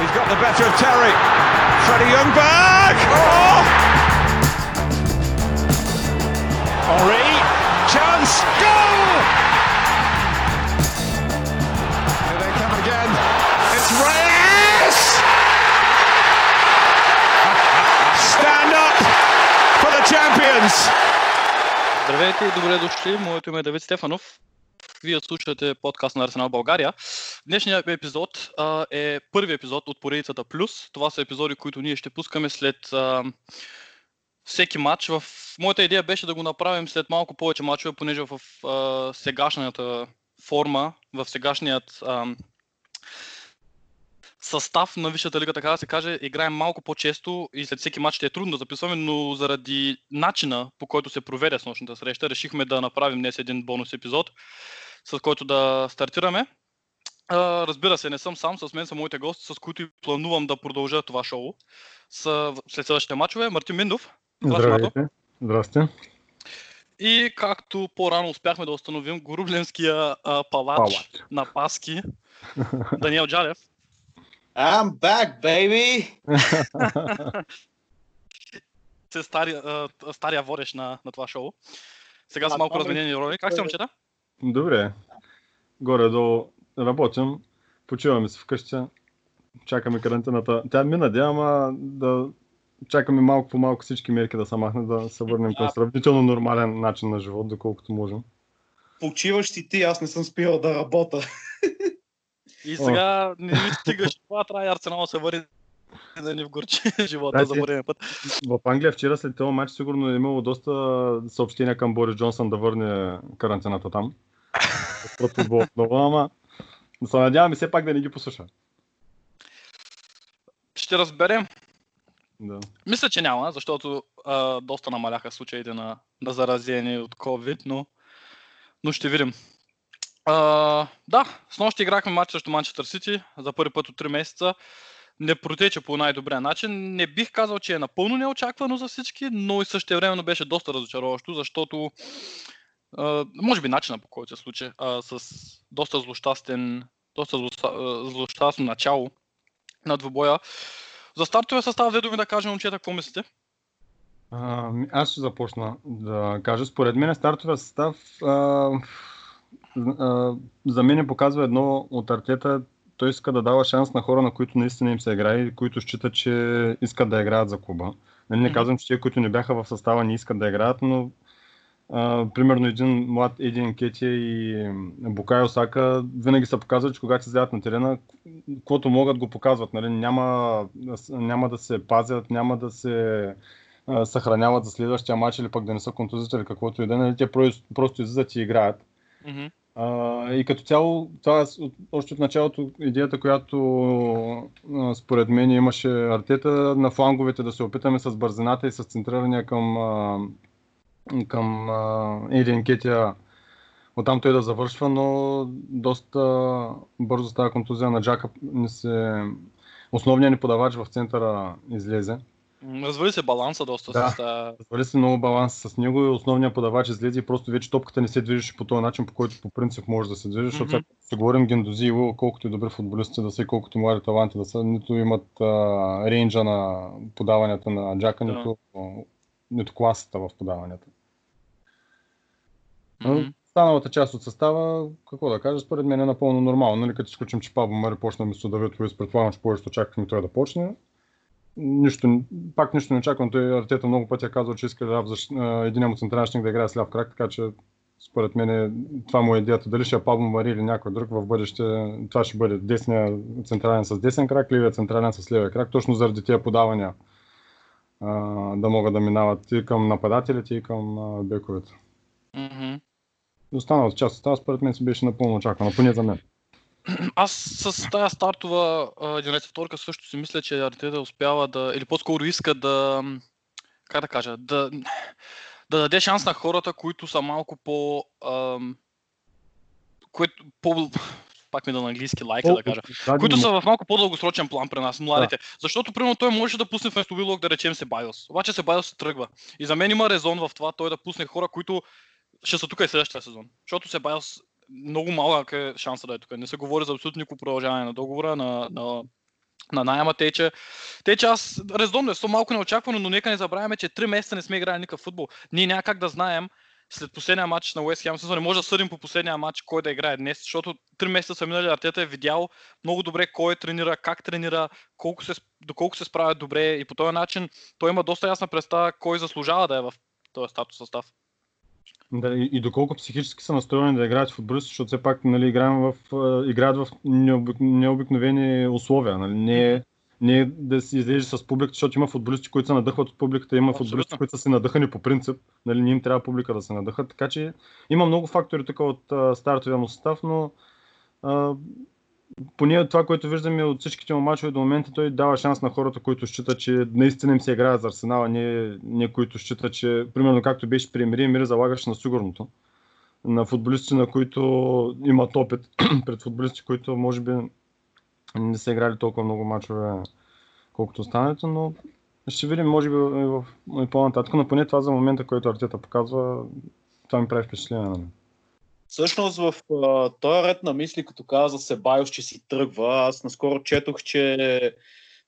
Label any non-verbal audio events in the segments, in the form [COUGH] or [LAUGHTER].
He's got the better of Terry. Freddie Youngberg. Oh! Henri. Chance. Goal! Here they come again. It's Reyes! Stand up for the champions. Здравейте и добре дошли. Моето име е Давид Стефанов. Вие слушате подкаст на Арсенал България. Днешният епизод а, е първи епизод от поредицата Плюс. Това са епизоди, които ние ще пускаме след а, всеки матч. В... Моята идея беше да го направим след малко повече матчове, понеже в а, сегашната форма, в сегашният а, състав на Висшата лига, така да се каже, играем малко по-често и след всеки матч ще е трудно да записваме, но заради начина по който се проведе с нощната среща, решихме да направим днес един бонус епизод, с който да стартираме. А, разбира се, не съм сам, с мен са моите гости, с които и планувам да продължа това шоу с, след следващите матчове. Мартин Миндов. Здравейте. Здрасти. И както по-рано успяхме да установим, Горублемския а, палач, Палач. на Паски, Даниел Джалев. I'm back, baby! се стария, а, стария водещ на, на това шоу. Сега са А, малко разменени роли. Как сте, момчета? Добре. Горе-долу работим, почиваме се вкъщи, чакаме карантината. Тя мина, да, ама да чакаме малко по малко всички мерки да се махнат, да се върнем към сравнително нормален начин на живот, доколкото можем. Почиваш си ти, аз не съм спирал да работя. [LAUGHS] И сега не ми стигаш това, трябва и Арсенал да се върне да ни вгорчи [LAUGHS] живота Да, за ти- пореден път. В Англия вчера след този матч сигурно е имало доста съобщения към Борис Джонсън да върне карантината там. [LAUGHS] Защото било много, ама да се надяваме все пак да не ги послуша. Ще разберем. Да. Мисля, че няма, защото а, доста намаляха случаите на, на заразени от COVID, но, но ще видим. А, да, с нощи играхме матч срещу Манчестър Сити за първи път от 3 месеца. Не протече по най-добрия начин. Не бих казал, че е напълно неочаквано за всички, но и същевременно беше доста разочароващо, защото а, може би начина по който се случи а, с доста злощастен, доста злощастно начало на двубоя. За стартовия състав, две думи да кажем, момчета, какво мислите? А, аз ще започна да кажа. Според мен стартовия състав а, а, за мен показва едно от артета. Той иска да дава шанс на хора, на които наистина им се играе и които считат, че искат да играят за клуба. Нали, не казвам, че те, които не бяха в състава, не искат да играят, но а, примерно един млад Един Кетия и Букай Осака винаги са показвали, че когато излязат на терена, каквото могат го показват. Нали? Няма, няма да се пазят, няма да се а, съхраняват за следващия матч или пък да не са контузите или каквото и да е. Нали? Те просто, просто излизат и играят. Мгм. А, и като цяло, това е още от началото идеята, която а, според мен имаше артета на фланговете да се опитаме с бързината и с центрирания към, а, към а, Един Кетия оттам той да завършва, но доста бързо става контузия на Джака. Не се... Основният ни подавач в центъра излезе. Развали се баланса доста Да. с тази... Развали се много баланс с него и основният подавач излезе и просто вече топката не се движеше по този начин, по който по принцип може да се движи, защото Мгм. ако се говорим Гендози и колкото и добри футболисти да са и колкото и млади таланти да са, нито имат а, рейнджа на подаванията на Джака, нито, нито класата в подаванията. Мгм. Останалата част от състава, какво да кажа, според мен е напълно нормално. Нали, като изключим, че Павло Мари почна вместо Давид Луис, предполагам, че повечето очаквахме той да почне. Нищо, пак нищо не очаквам. Той Артета много пъти е казал, че иска ляв един му централен да играе с ляв крак, така че според мен е, това му е идеята. Дали ще е Павло Мари или някой друг в бъдеще, това ще бъде десния централен с десен крак, левия централен с левия крак, точно заради тия подавания да могат да минават и към нападателите, и към бековете. Мгм. Останалата част от това, според мен, си беше напълно очаквана, поне за мен. [CLEARS THROAT] Аз с тази стартова а, 11 вторка също си мисля, че Артета успява да, или по-скоро иска да, как да кажа, да, да даде шанс на хората, които са малко по... Ам, което, по пак ми да на английски лайка да кажа, Да, които да, са в малко по-дългосрочен план при нас, младите. Защото, примерно, той може да пусне вместо Вилок, да речем се Байос. Обаче се Байос тръгва. И за мен има резон в това той да пусне хора, които ще са тук и следващия сезон. Защото се Байос много малък е шанса да е тук. Не се говори за абсолютно никакво продължаване на договора, на, на на найема. Те, че, те, че аз резонно е, малко неочаквано, но нека не забравяме, че 3 месеца не сме играли никакъв футбол. Ние няма как да знаем след последния матч на Уест Хем, не може да съдим по последния матч кой да играе днес, защото 3 месеца са минали, Артета е видял много добре кой тренира, как тренира, колко се, доколко се справят добре и по този начин той има доста ясна представа кой заслужава да е в този статус състав. Да, и, и доколко психически са настроени да играят в футболисти, защото все пак нали, играем в, играят в необик, необикновени условия. Нали, не, е не да си излезе с публиката, защото има футболисти, които се надъхват от публиката, има Абсолютно. футболисти, които са се надъхани по принцип, нали, не им трябва публика да се надъхат, така че има много фактори тук от а, стартовия му състав, но а, поне това, което виждаме от всичките му мачове до момента, той дава шанс на хората, които считат, че наистина им се играят за Арсенала, не, не които считат, че, примерно както беше при Емири, Емири залагаше на сигурното. На футболисти, на които имат опит, [CLEARS THROAT] пред футболисти, които може би не са играли толкова много мачове, колкото останалите, но ще видим, може би, в, в, по-нататък, но поне това за момента, който Артета показва, това ми прави впечатление на мен. Всъщност в този ред на мисли, като каза Себайос, че си тръгва, аз наскоро четох, че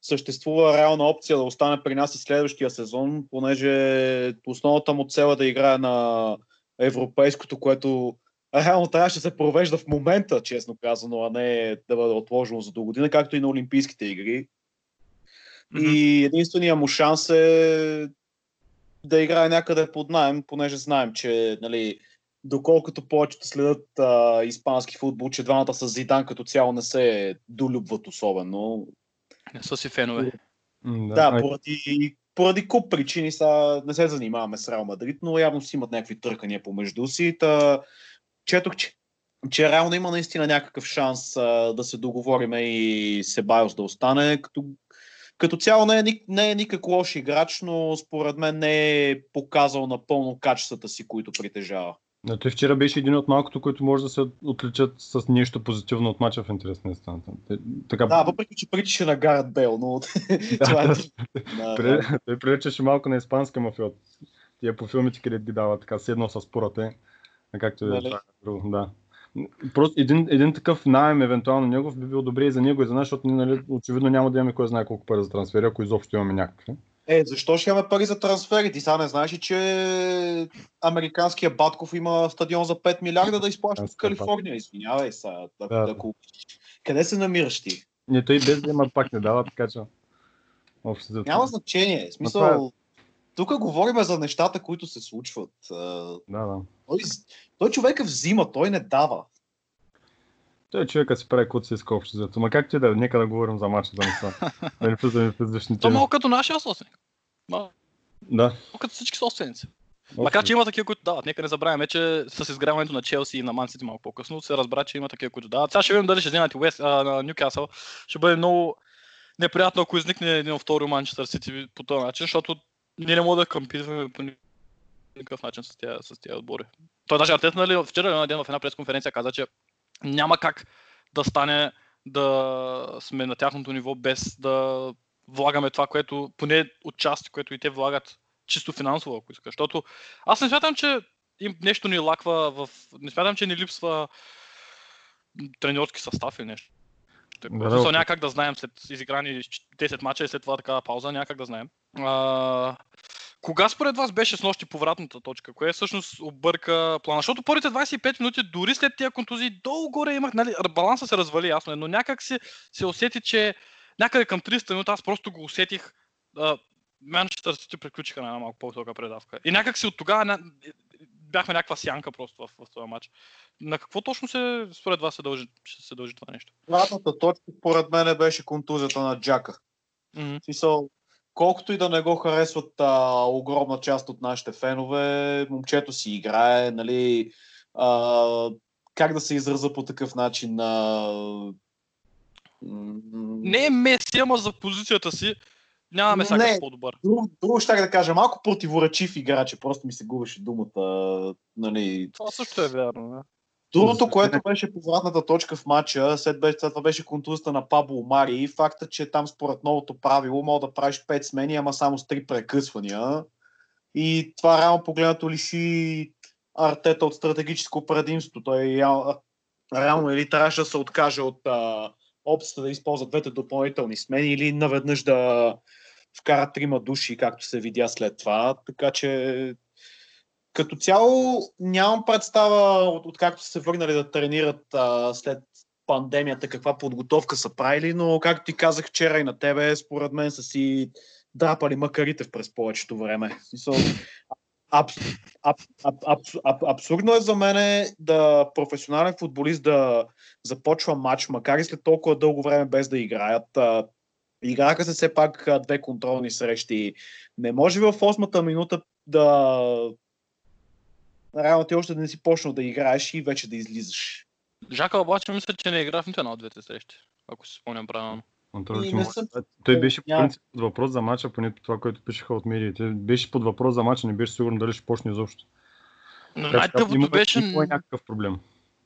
съществува реална опция да остане при нас и следващия сезон, понеже основната му цел е да играе на европейското, което реално трябваше да се провежда в момента, честно казано, а не да бъде отложено за до година, както и на Олимпийските игри. Mm-hmm. И единственият му шанс е да играе някъде под найем, понеже знаем, че нали, доколкото повечето следят а, испански футбол, че двамата с Зидан като цяло не се долюбват особено. Не са си фенове. Да, да поради, поради куп причини са, не се занимаваме с Реал Мадрид, но явно си имат някакви търкания помежду си. Та, четох, че, че реално има наистина някакъв шанс а, да се договориме и Себайос да остане, като като цяло не е, не е никак лош играч, но според мен не е показал напълно качествата си, които притежава. Но той вчера беше един от малкото, които може да се отличат с нещо позитивно от мача в интерес на истината. Така... Да, въпреки че причаше на Гарът Бел, но [LAUGHS] това е... да, той приличаше малко на испанска мафия. Тия по филмите, където ги дава така, седно с порате. Както е това. Да. Просто един, един такъв найем, евентуално негов, би бил добре и за него и за нас, защото ние, нали, очевидно няма да имаме кой знае колко пари за трансфери, ако изобщо имаме някакви. Е, защо ще имаме пари за трансфери? Ти сега не знаеш, че американския Батков има стадион за 5 милиарда да изплаща в Калифорния. Извинявай сега. Да, да, да. Къде се намираш ти? Не, той без да има пак не дава, така че... Общо, Няма значение. Смисъл, е- тук говорим за нещата, които се случват. Да, да. Той, той човека взима, той не дава. Той човека си прави си иска общо зато. Ма как ти да, нека да говорим за мача, да не са. [LAUGHS] да не влизаме в различни То малко като нашия собственик. Да. Да. Като всички собственици. Макар, че има такива, които дават. Нека не забравяме, че с изгряването на Челси и на Ман Сити малко по-късно се разбра, че има такива, които дават. Сега ще видим дали ще вземат Уест, а, на Ньюкасъл. Ще бъде много неприятно, ако изникне един втори Манчестър Сити по този начин, защото ние не можем да кампираме по никакъв начин с тези, с тези отбори. Той даже Артет, нали, вчера на ден в една пресконференция каза, че няма как да стане да сме на тяхното ниво без да влагаме това, което, поне от части, което и те влагат чисто финансово, ако искаш. Защото аз не смятам, че им нещо ни лаква в... Не смятам, че ни липсва тренерски състав или нещо. Да, да, няма как да знаем след изиграни 10 мача и след това такава пауза, няма как да знаем. А, кога според вас беше с нощи повратната точка? Кое всъщност обърка плана? Защото първите 25 минути, дори след тия контузии, долу горе имах, нали, баланса се развали ясно, е, но някак си се усети, че някъде към 300 минути аз просто го усетих. Манчестър Сити приключиха на една малко по-висока предавка. И някак си от тогава бяхме някаква сянка просто в, в този матч. На какво точно се, според вас се дължи, ще се дължи това нещо? Главната точка, според мен, беше контузията на Джака. Mm-hmm колкото и да не го харесват а, огромна част от нашите фенове, момчето си играе, нали, а, как да се израза по такъв начин. А... Не е Меси, ама за позицията си нямаме сега по-добър. Друго, друго ще да кажа, малко противоречив играч, просто ми се губеше думата. Нали... Това също е вярно. Не? Другото, което беше повратната точка в матча, след беше, това беше контузата на Пабло Мари и факта, че там според новото правило мога да правиш 5 смени, ама само с 3 прекъсвания. И това реално погледнато лиши Артета от стратегическо предимство. Той реално или трябваше да се откаже от а, опцията да използват двете допълнителни смени или наведнъж да вкарат трима души, както се видя след това. Така че като цяло нямам представа от, от както са се върнали да тренират а, след пандемията, каква подготовка са правили, но както ти казах вчера и на тебе, според мен са си драпали макарите през повечето време. Аб, аб, аб, аб, аб, абсурдно е за мен да професионален футболист да започва матч, макар и след толкова дълго време без да играят. Играха се все пак две контролни срещи. Не може в осмата минута да реално ти още да не си почнал да играеш и вече да излизаш. Жака обаче мисля, че не игра в нито една от двете срещи, ако си спомням правилно. Може- съм- Той беше по принцип под въпрос за мача, поне това, което пишеха от медиите. Беше под въпрос за мача, не беше сигурен дали ще почне изобщо. Но най-тъпото беше, има някакъв проблем.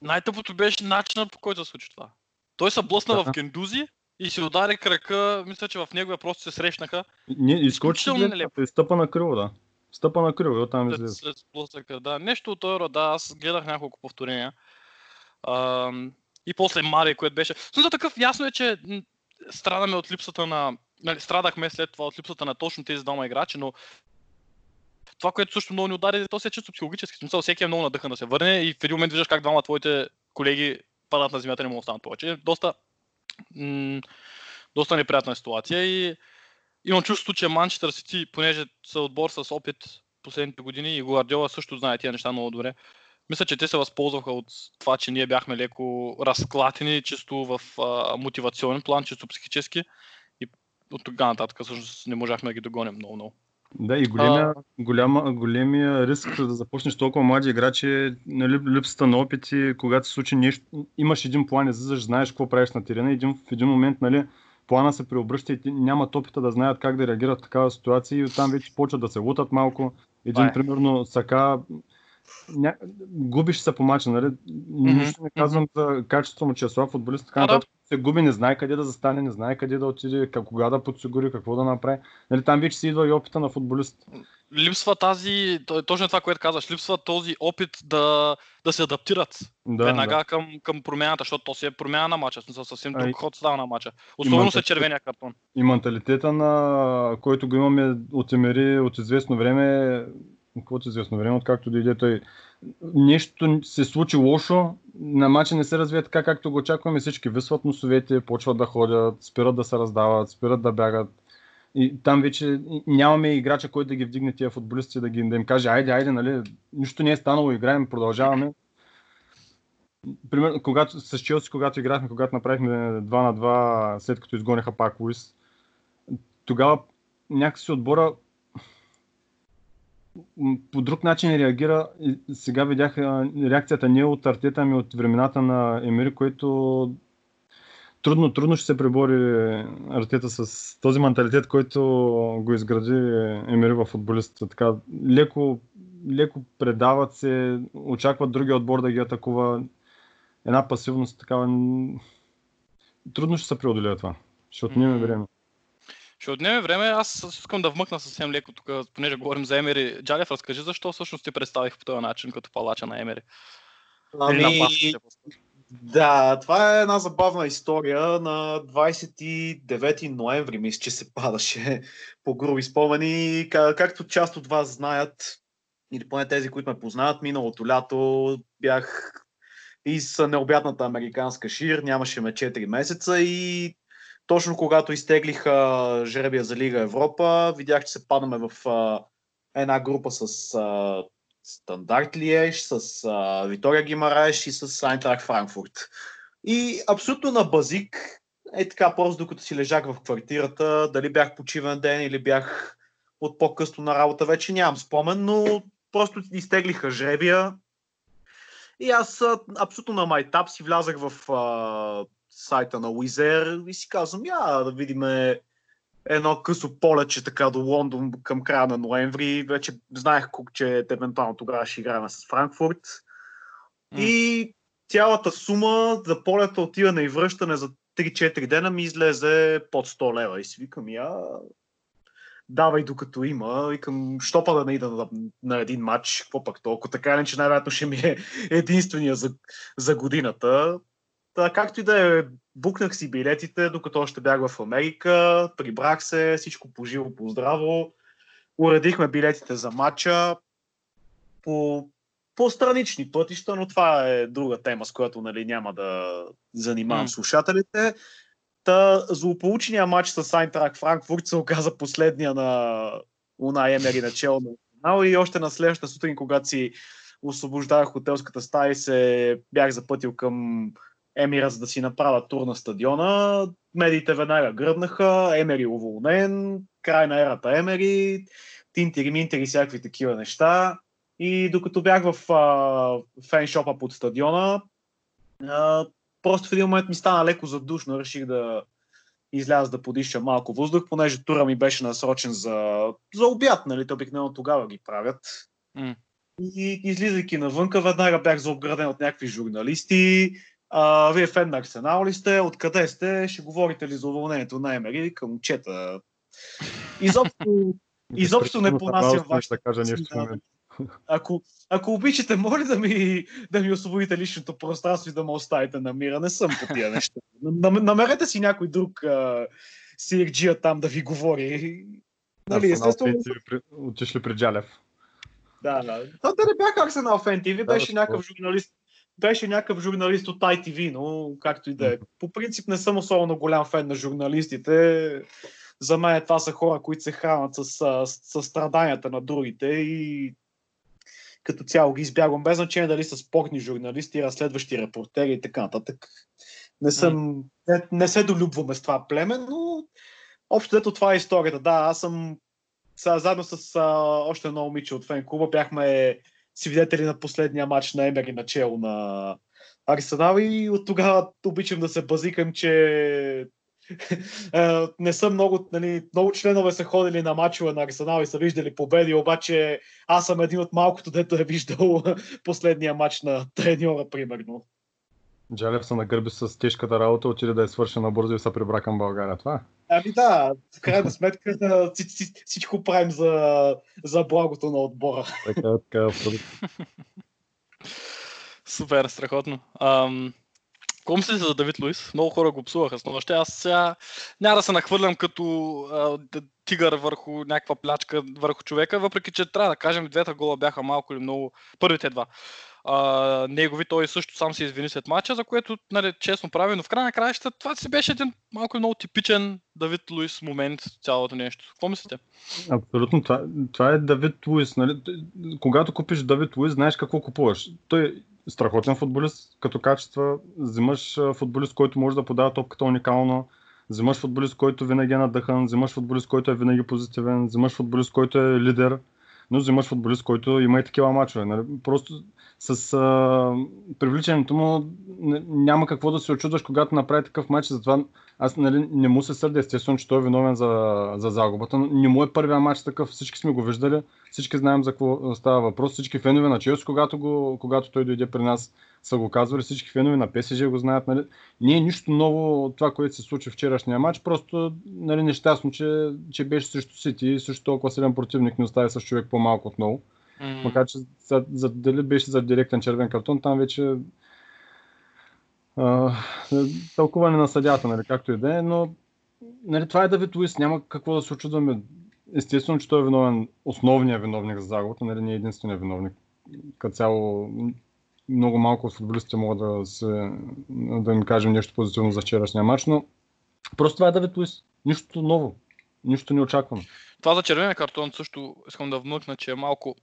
най-тъпото беше начинът по който се случи това. Той се блъсна Да. в кендузи и си удари крака, мисля, че в него просто се срещнаха. Не, изкочи след и стъпа на крило, да. Стъпа на крило, и оттам след, излезе. след сблъсъка. Да, нещо от този да, аз гледах няколко повторения. Ам, и после Мари, което беше. За такъв ясно е, че страдаме от липсата на... Нали, страдахме след това от липсата на точно тези двама играчи, но това, което също много ни удари, то се е чисто психологически. Смисъл, всеки е много надъхан да се върне и в един момент виждаш как двама твоите колеги падат на земята и не му останат повече. Доста, доста неприятна ситуация и имам чувството, че Манчестър Сити, понеже са отбор с опит последните години и Гвардиола също знае тия неща много добре. Мисля, че те се възползваха от това, че ние бяхме леко разклатени чисто в а, мотивационен план, чисто психически. И от тогава нататък всъщност не можахме да ги догоним много-много. Да, и големия, голяма, големия риск да започнеш толкова млади играчи е нали, липсата на опити, когато се случи нещо, имаш един план, излизаш, знаеш какво правиш на терена и един, в един момент нали, плана се преобръща и нямат опита да знаят как да реагират в такава ситуация и оттам вече почват да се лутат малко. Един, Това е. примерно, Сака, ня... губиш се по мача, нали? Нищо не казвам за качеството му, че е слаб футболист, така нататък. Се губи, не знае къде да застане, не знае къде да отиде, как, кога да подсигури, какво да направи. Нали, там вече си идва и опита на футболист. Липсва тази, то- точно това, което казваш, липсва този опит да, да се адаптират Да, веднага да. към, към промяната, защото то си е промяна на мача, смисъл съвсем А, друг ход става на мача. Особено след червения картон. И менталитета, на който го имаме от Емери от известно време, какво от известно време, откакто дойде той, нещо се случи лошо, на матча не се развие така, както го очакваме, всички висват носовете, почват да ходят, спират да се раздават, спират да бягат. И там вече нямаме играча, който да ги вдигне тия футболисти, да, ги, да им каже, айде, айде, нали, нищо не е станало, играем, продължаваме. Примерно, когато, с Челси, когато играхме, когато направихме 2 на 2, след като изгониха пак Луис, тогава някакси отбора по друг начин реагира. Сега видях реакцията не от Артета, ами от времената на Емери, което трудно, трудно ще се пребори Артета с този менталитет, който го изгради Емери в футболистите. Така, леко, леко предават се, очакват другия отбор да ги атакува. Една пасивност такава. Трудно ще се преодолее това. Отнеме М. време. Ще отнеме време, аз искам да вмъкна съвсем леко тук, понеже говорим за Емери. Джалев, разкажи защо всъщност ти представих по този начин като палача на Емери. Или на Ами, пастите. да, това е една забавна история. На 29 ноември, мисля, че се падаше [LAUGHS] по груби спомени. Ка- Както част от вас знаят, или поне тези, които ме познават, миналото лято бях из необятната американска шир, нямаше ме 4 месеца и точно когато изтеглиха жребия за Лига Европа, видях, че се падаме в а, една група с а, Стандарт Лиеж, с а, Витория Гимараеш и с Айнтрах Франкфурт. И абсолютно на базик, е така, просто докато си лежах в квартирата, дали бях почивен ден или бях от по-късно на работа, вече нямам спомен, но просто изтеглиха жребия. И аз абсолютно на майтап си влязах в а, сайта на Уизер и си казвам, я да видим едно късо полече така до Лондон към края на ноември. Вече знаех, колко, че евентуално тогава ще играем с Франкфурт. М. И цялата сума за полета отиване и връщане за 3-4 дена ми излезе под 100 лева. И си викам, я давай докато има. Викам, що па да не ида на, на един матч, какво пък толкова. Така или че най-вероятно ще ми е единствения за, за годината. Та, както и да е, букнах си билетите, докато още бях в Америка, прибрах се, всичко по живо, по здраво. Уредихме билетите за матча по, по странични пътища, но това е друга тема, с която нали, няма да занимавам М. слушателите. Та, злополучения матч с Айнтрак Франкфурт се оказа последния на Уна Емери начало на финал и още на следващата сутрин, когато си освобождавах хотелската стая и се бях запътил към Емира, за да си направя тур на стадиона. Медиите веднага гръбнаха, Емери уволнен, край на ерата Емери, тинтери, минтери, всякакви такива неща. И докато бях в а, феншопа под стадиона, а, просто в един момент ми стана леко задушно, реших да изляза да подиша малко въздух, понеже тура ми беше насрочен за, за обяд, нали, те обикновено тогава ги правят. М. И излизайки навънка, веднага бях заобграден от някакви журналисти. А, вие фен на Арсенал ли сте? Откъде сте? Ще говорите ли за уволнението на Емери? Към момчета. Изобщо, изобщо не понасям вашето Да кажа нещо Да. ако, ако обичате, моля да ми, да ми освободите личното пространство и да ме оставите на мира. Не съм по тия неща. Нам- Намерете си някой друг а, сирджия там да ви говори. Нали, естествено, ви Отишли при Джалев. да, да. То да не бях Арсенал Фен TV, Да, беше да, някакъв журналист. Беше някакъв журналист от ITV, но както и да е. По принцип не съм особено голям фен на журналистите. За мен това са хора, които се хранят с, с, с страданията на другите и като цяло ги избягвам, без значение дали са спортни журналисти, разследващи репортери и така нататък. Не, съм, не, не се долюбваме с това племе, но общо ето това е историята. Да, аз съм са, заедно с а, още едно момиче от фен клуба бяхме свидетели на последния матч на Емери начало на Арсенал и от тогава обичам да се базикам, че е, не са много, нали, много членове са ходили на мачове на Арсенал и са виждали победи, обаче аз съм един от малкото, дето е виждал [LAUGHS] последния матч на треньора, примерно. Джалев се нагърби с тежката работа, отиде да е свършена бързо и се прибра към България. Това е. Ами да, в крайна сметка вси- всичко правим за, за благото на отбора. Така, така. Супер, страхотно. Ам, какво мислите за Давид Луис? Много хора го псуваха с нощи. Аз сега няма да се нахвърлям като а, тигър върху някаква плячка върху човека, въпреки че трябва да кажем, двете гола бяха малко или много, първите два. А, негови той също сам се извини след мача, за което нали, честно прави, но в края на краища това си беше един малко много типичен Давид Луис момент, цялото нещо. Какво мислите? Абсолютно. Това, това е Давид Луис. Нали? Когато купиш Давид Луис, знаеш какво купуваш. Той е страхотен футболист, като качества. Взимаш футболист, който може да подава топката уникално. Взимаш футболист, който винаги е надъхан. Взимаш футболист, който е винаги позитивен. Взимаш футболист, който е лидер. Но взимаш футболист, който има и такива мачове. Нали? Просто с а, привличането му няма какво да се очудваш, когато направи такъв матч. Затова аз нали, не му се сърдя, естествено, че той е виновен за, за загубата. но Не му е първия матч такъв, всички сме го виждали, всички знаем за какво става въпрос, всички фенове на Челси, когато, го, когато той дойде при нас, са го казвали, всички фенове на ПСЖ го знаят. Нали. Не е нищо ново това, което се случи вчерашния матч, просто нали, нещастно, че, че беше срещу Сити и също толкова силен противник не остави с човек по-малко отново. М, Макар че за, за, дали беше за директен червен картон, там вече а, тълкуване на съдята, нали, както и да е, но нали, това е Давид Луис, няма какво да се очудваме. Естествено, че той е виновен, основният виновник за загубата, нали, не е единственият виновник. Като цяло, много малко от футболистите могат да, се, да им кажем нещо позитивно за вчерашния матч, но просто това е Давид Луис. Нищо ново, нищо не очаквам. Това за червения картон също искам да вмъкна, че е малко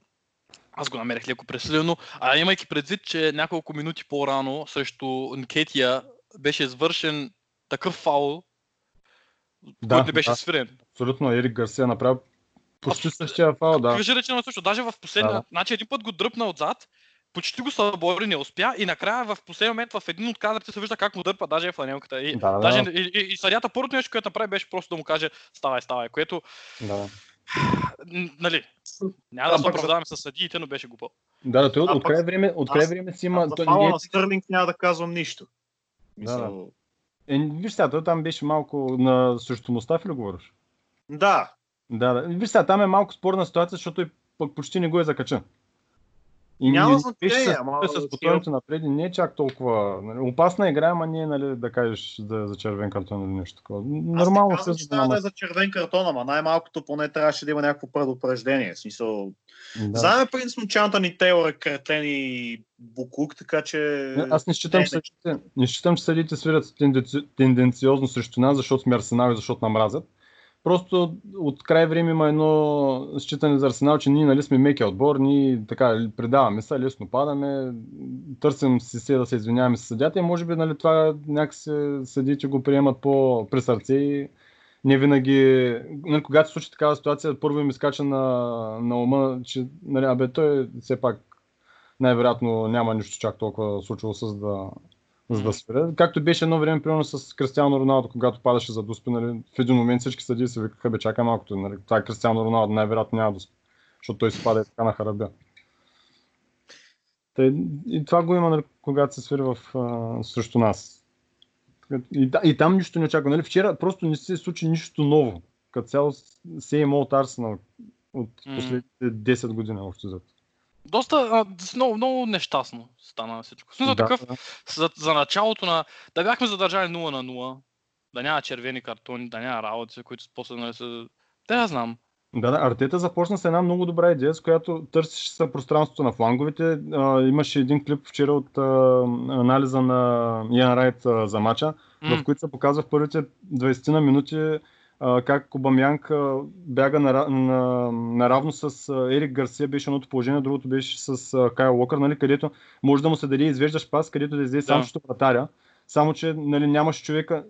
аз го намерих леко пресилено, а имайки предвид, че няколко минути по-рано срещу Нкетия беше извършен такъв фаул, Да, който не беше да. свирен. Абсолютно, Ерик Гарсия направи почти Абс- същия фал, да. Кажи речено също, даже в последния, Да, да. значи един път го дръпна отзад, почти го събори, не успя и накрая в последния момент в един от кадрите се вижда как му дърпа даже фланелката. И, Да, да. даже, и, и, и съдята първото нещо, което направи беше просто да му каже ставай, ставай, което, Да, нали, няма да се оправдаваме с съдиите, но беше глупо. да, да той от край време, от край време си има... той не е- на Стърлинг няма да казвам нищо. Да, да. Е, виж сега, той там беше малко на срещу Мустафи ли говориш? да, Да, да. Виж сега, там е малко спорна ситуация, защото той пък почти не го е закача. И Няма значение, ама с бутоните напред не е чак толкова. нали, Опасна игра, ама не е нали, да кажеш да, за червен картон или нещо такова. Нормално Аз не казвам, че трябва да е за червен картон, ама най-малкото поне трябваше да има някакво предупреждение. В смисъл, да. Знаем принципно, че Антони Тейлор е кретен и буклук, така че... Не, Аз не считам, Не, че съдите, не считам, че съдите свирят тенденци, тенденциозно срещу нас, защото сме Арсенал и защото намразят. Просто от край време има едно считане за Арсенал, че ние нали, сме меки отбор, ние така предаваме се, лесно падаме, търсим си се да се извиняваме с съдята и може би нали, това някакси съдите го приемат по при сърце и не винаги, нали, когато се случи такава ситуация, първо им изкача на, на ума, че нали, абе, той все пак най-вероятно няма нищо чак толкова случило с да, за да спре. Както беше едно време, примерно с Кристиано Роналдо, когато падаше за дуспи, нали, в един момент всички съди се викаха, бе, чакай малкото, нали, това е Кристиано Роналдо, най-вероятно няма дуспи, защото той си пада и така на харабя. Та, и, това го има, нали, когато се свири в, а, срещу нас. И, да- и там нищо не очаква. Нали? Вчера просто не се случи нищо ново. Като цяло се има от Арсенал от последните 10 години общо взето. Доста, а, много, много нещастно стана всичко. В смисъл Да, такъв, да. за, за началото на... Да бяхме задържали 0 на 0, да няма червени картони, да няма работи, които после нали са... Да, я знам. Да, да, Артета започна с една много добра идея, с която търсеше се пространството на фланговете. А, имаше един клип вчера от а, анализа на Ян Райт а, за мача, М, в които се показва в първите 20 на минути как Обамянг бяга нара- на, наравно с Ерик Гарсия, беше едното положение, другото беше с Кайл Локър, нали, където може да му се даде извеждаш пас, където да излезе сам Да. срещу вратаря. Само, че нали, нямаше човека.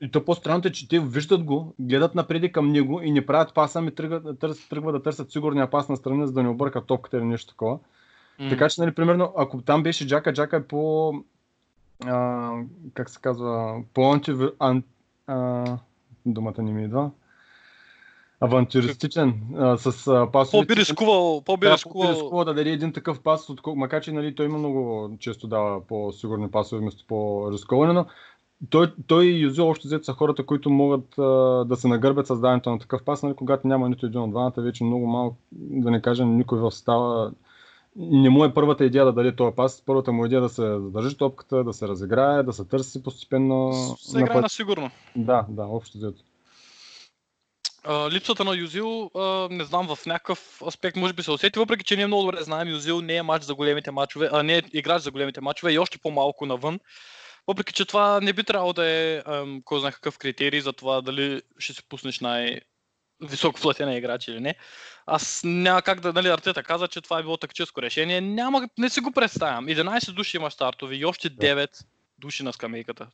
И то по-странното е, че те виждат го, гледат напреди към него и не правят паса, ами тръгват, търс, да търсят сигурния пас на страна, за да не обърка топката или нещо такова. м. Така че, нали, примерно, ако там беше Джака, Джака е по... А, как се казва? По анти... Ан, а, думата не ми идва. Авантюристичен, а, с а, пасовете. По-би рискувал, по-би Да, рискувал. рискува да даде един такъв пас, откол... макар че нали, той има много често дава по-сигурни пасове вместо по-рисковани, но той, той и Юзил общо взето са хората, които могат а, да се нагърбят създаването на такъв пас, нали, когато няма нито един от двамата, вече много малко, да не кажем, никой в става не му е първата идея да даде този пас, първата му идея е да се задържи топката, да се разиграе, да се търси постепенно. Се играе на сигурно. Да, да, общо взето. Липсата на Юзил, а, не знам, в някакъв аспект може би се усети, въпреки че ние много добре знаем, Юзил не е матч за големите матчове, а не е играч за големите матчове и още по-малко навън. Въпреки, че това не би трябвало да е ам, кой знае какъв критерий за това дали ще си пуснеш най- високо платена играч или не. Аз няма как да, нали, Артета каза, че това е било тактическо решение. Няма, не си го представям. 11 души има стартови и още 9 души на скамейката.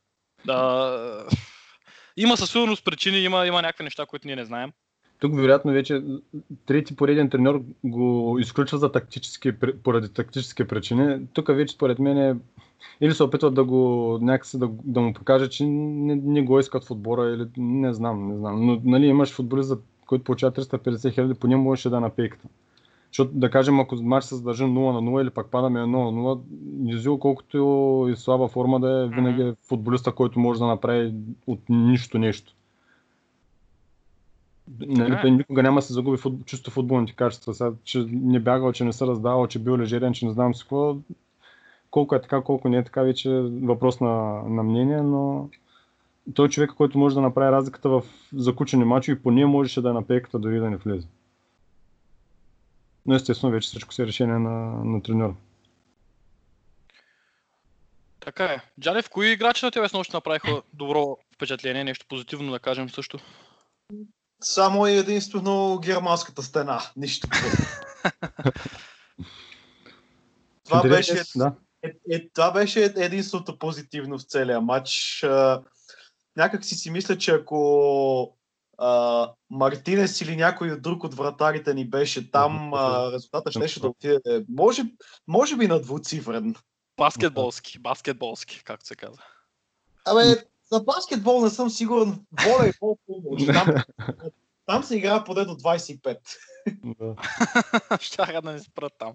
Да, [LAUGHS] има със сигурност причини, има, има някакви неща, които ние не знаем. Тук вероятно вече трети пореден треньор го изключва за тактически, поради тактически причини. Тук вече според мен е или се опитват да го някакси да, да му покаже, че не, не го искат в отбора или не знам, не знам. Но нали, имаш футболист, който получава 350 хиляди, поне можеше да е на пейката. Защото да кажем, ако матч се задържи 0 на 0 или пак падаме 1 на 0, Низил, колкото и слаба форма да е, винаги е футболиста, който може да направи от нищо нещо. Нали, е. той никога няма да се загуби фут, чисто футболните качества. Сега, че не бягал, че не се раздавал, че бил лежерен, че не знам си какво. Колко е така, колко не е така, вече е въпрос на, на мнение, но той е човек, който може да направи разликата в закучени мачове и поне можеше да е на пейката дори да не влезе. Но естествено вече всичко си е решение на, на треньора. Така е. Джалев, кои играчи на тебе с нощ направиха добро впечатление, нещо позитивно да кажем също? Само и единствено германската стена. Нищо. [LAUGHS] Това беше, Да. Е, е, това беше единственото позитивно в целия матч. А, някак си си мисля, че ако а, Мартинес или някой друг от вратарите ни беше там, а, резултата щеше да отиде, може, може би на двуцифрен. Баскетболски, баскетболски, както се казва. Абе, за баскетбол не съм сигурен. Волейбол помощ. Там, там се играе поне до 25. да. [LAUGHS] Щяха да не спрат там.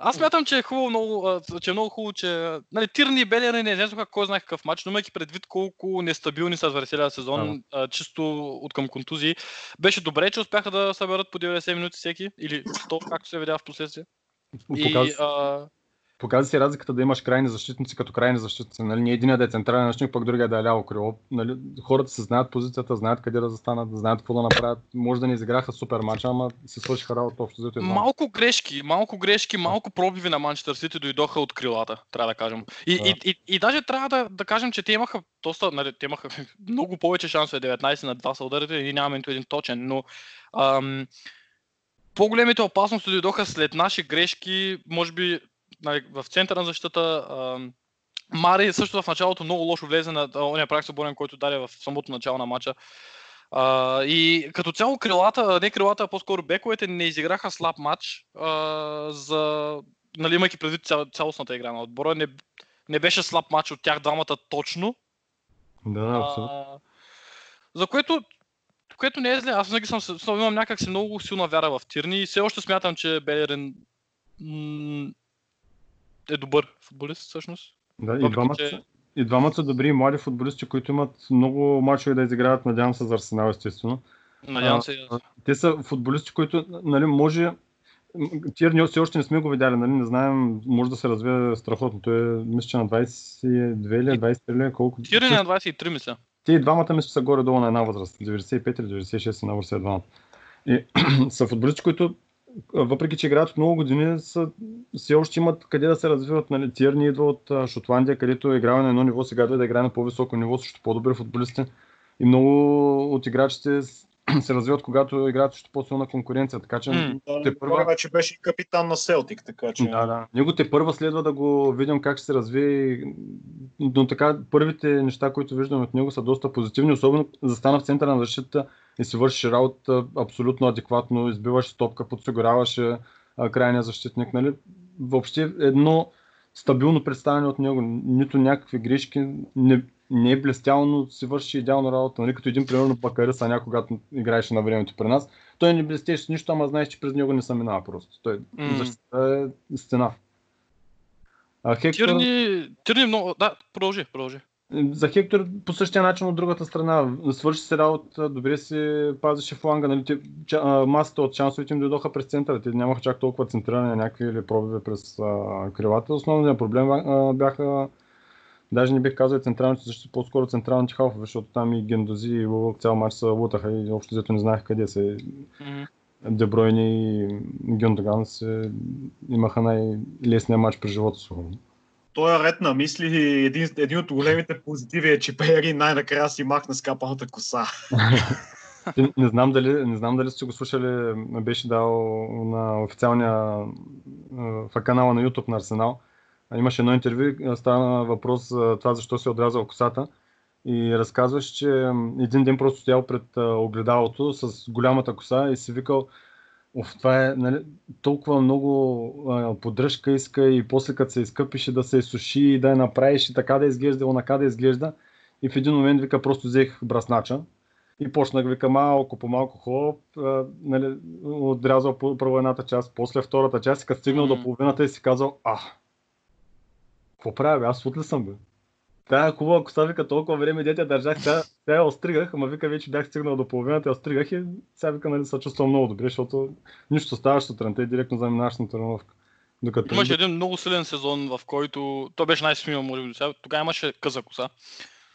Аз смятам, че е хубаво много, че е много хубаво, че нали, Тирни и Белери не изнесоха кой знае какъв матч, но имайки предвид колко нестабилни са за целия сезон, а, чисто от към контузии, беше добре, че успяха да съберат по 90 минути всеки, или 100, както се видя в последствие. И, а, показва си разликата да имаш крайни защитници като крайни защитници. Нали? Не един да е централен защитник, пък другия да е ляво крило. Нали? Хората се знаят позицията, знаят къде да застанат, знаят какво да направят. Може да не изиграха супер матча, ама си свършиха работа общо едно. малко грешки, малко грешки, малко пробиви на Манчестър Сити дойдоха от крилата, трябва да кажем. И, Да. и, и, и даже трябва да, да кажем, че те имаха доста, нали, те имаха [LAUGHS] много повече шансове, 19 на 2 са ударите и нямаме нито един точен, но ам, по-големите опасности дойдоха след наши грешки, може би нали, в центъра на защита. Ам, Мари също в началото много лошо влезе на ония прак свободен, който даде в самото начало на матча. А, и като цяло крилата, не крилата, а по-скоро бековете не изиграха слаб матч, а, за, нали, имайки предвид цял, цялостната игра на отбора. Не, не беше слаб матч от тях двамата точно. Да, абсолютно. А, за което, което не е зле. Аз винаги съм, съм имам някакси много силна вяра в Тирни и все още смятам, че Белерин м- е добър футболист всъщност. Да, и двамата, че- и двамата са добри млади футболисти, които имат много мачове да изиграват, надявам се, за Арсенал, естествено. Надявам се. а, Те са футболисти, които, нали, може... Тирни все още не сме го видяли, нали, не знаем, може да се развие страхотно. Той е, мисля, че на 22 ли, 23 ли, е, колко... Тирни на 23 мисля. Те и двамата мисля са горе-долу на една възраст. 95 или 96 на възраст е двамата. И [CLEARS THROAT] са футболисти, които въпреки че играят от много години, са, все още имат къде да се развиват. Нали? Тирни идва от Шотландия, където е на едно ниво, сега идва да играе на по-високо ниво, също по-добри футболисти. И много от играчите [CLEARS THROAT] се развиват, когато играят също по-силна конкуренция. Така че. Да, Те първа- вече беше и капитан на Селтик, така че... Да, да. Него те първа следва да го видим как ще се развие. Но така, първите неща, които виждаме от него са доста позитивни, особено застана в центъра на защита и си върши работа абсолютно адекватно, избиваше топка, подсигуряваше крайния защитник. Нали? Въобще едно стабилно представяне от него, нито някакви грешки, не, не е блестял, но си върши идеално работа. Нали? Като един примерно Бакари Саня, когато играеше на времето при нас, той не блестеше с нищо, ама знаеш, че през него не се минава просто. Той М. защита е стена. А Хектор, Тирни, Тирни много... Да, продължи, продължи. за Хектор по същия начин от другата страна. Свърши се работа, добре си пазеше фланга. Нали, те, ча, масата от шансовете им дойдоха през центъра. Те нямаха чак толкова центриране някакви или пробиви през а, крилата. Основният проблем а, бяха Даже не бих казал и централните защити, по-скоро централните халфове, защото там и Гендози и Лулък цял матч се лутаха и общо взето не знаех къде са. Мгм. Дебройни и Гюндоган се имаха най-лесния матч през живота си. Той е ред на мисли. Един, един от големите позитиви е, че Пери най-накрая си махна скапаната коса. Не знам дали, не знам дали сте го слушали, беше дал на официалния в канала на YouTube на Арсенал. Имаше едно интервю, стана въпрос за това защо си е отрязал косата. И разказваш, че един ден просто стоял пред огледалото с голямата коса и си викал, Оф, това е нали, толкова много а, поддръжка иска и после като се изкъпише да се изсуши и да я направиш и така да изглежда, онака да изглежда. И в един момент вика просто взех браснача и почнах вика малко по малко хоп, а, нали, отрязал първо едната част, после втората част и като стигнал Мгм. до половината и си казал, а, какво правя, бе? аз сут ли съм бе? Тая хубава коса, вика, толкова време дете държах, сега, сега я остригах, ама вика, вече бях стигнал до половината, я остригах и сега вика, нали, се чувствам много добре, защото нищо ставаш сутринта и директно заминаваш на тренировка. Докато Имаше един много силен сезон, в който... Той беше най-смил, може би, до сега. Тогава имаше къса коса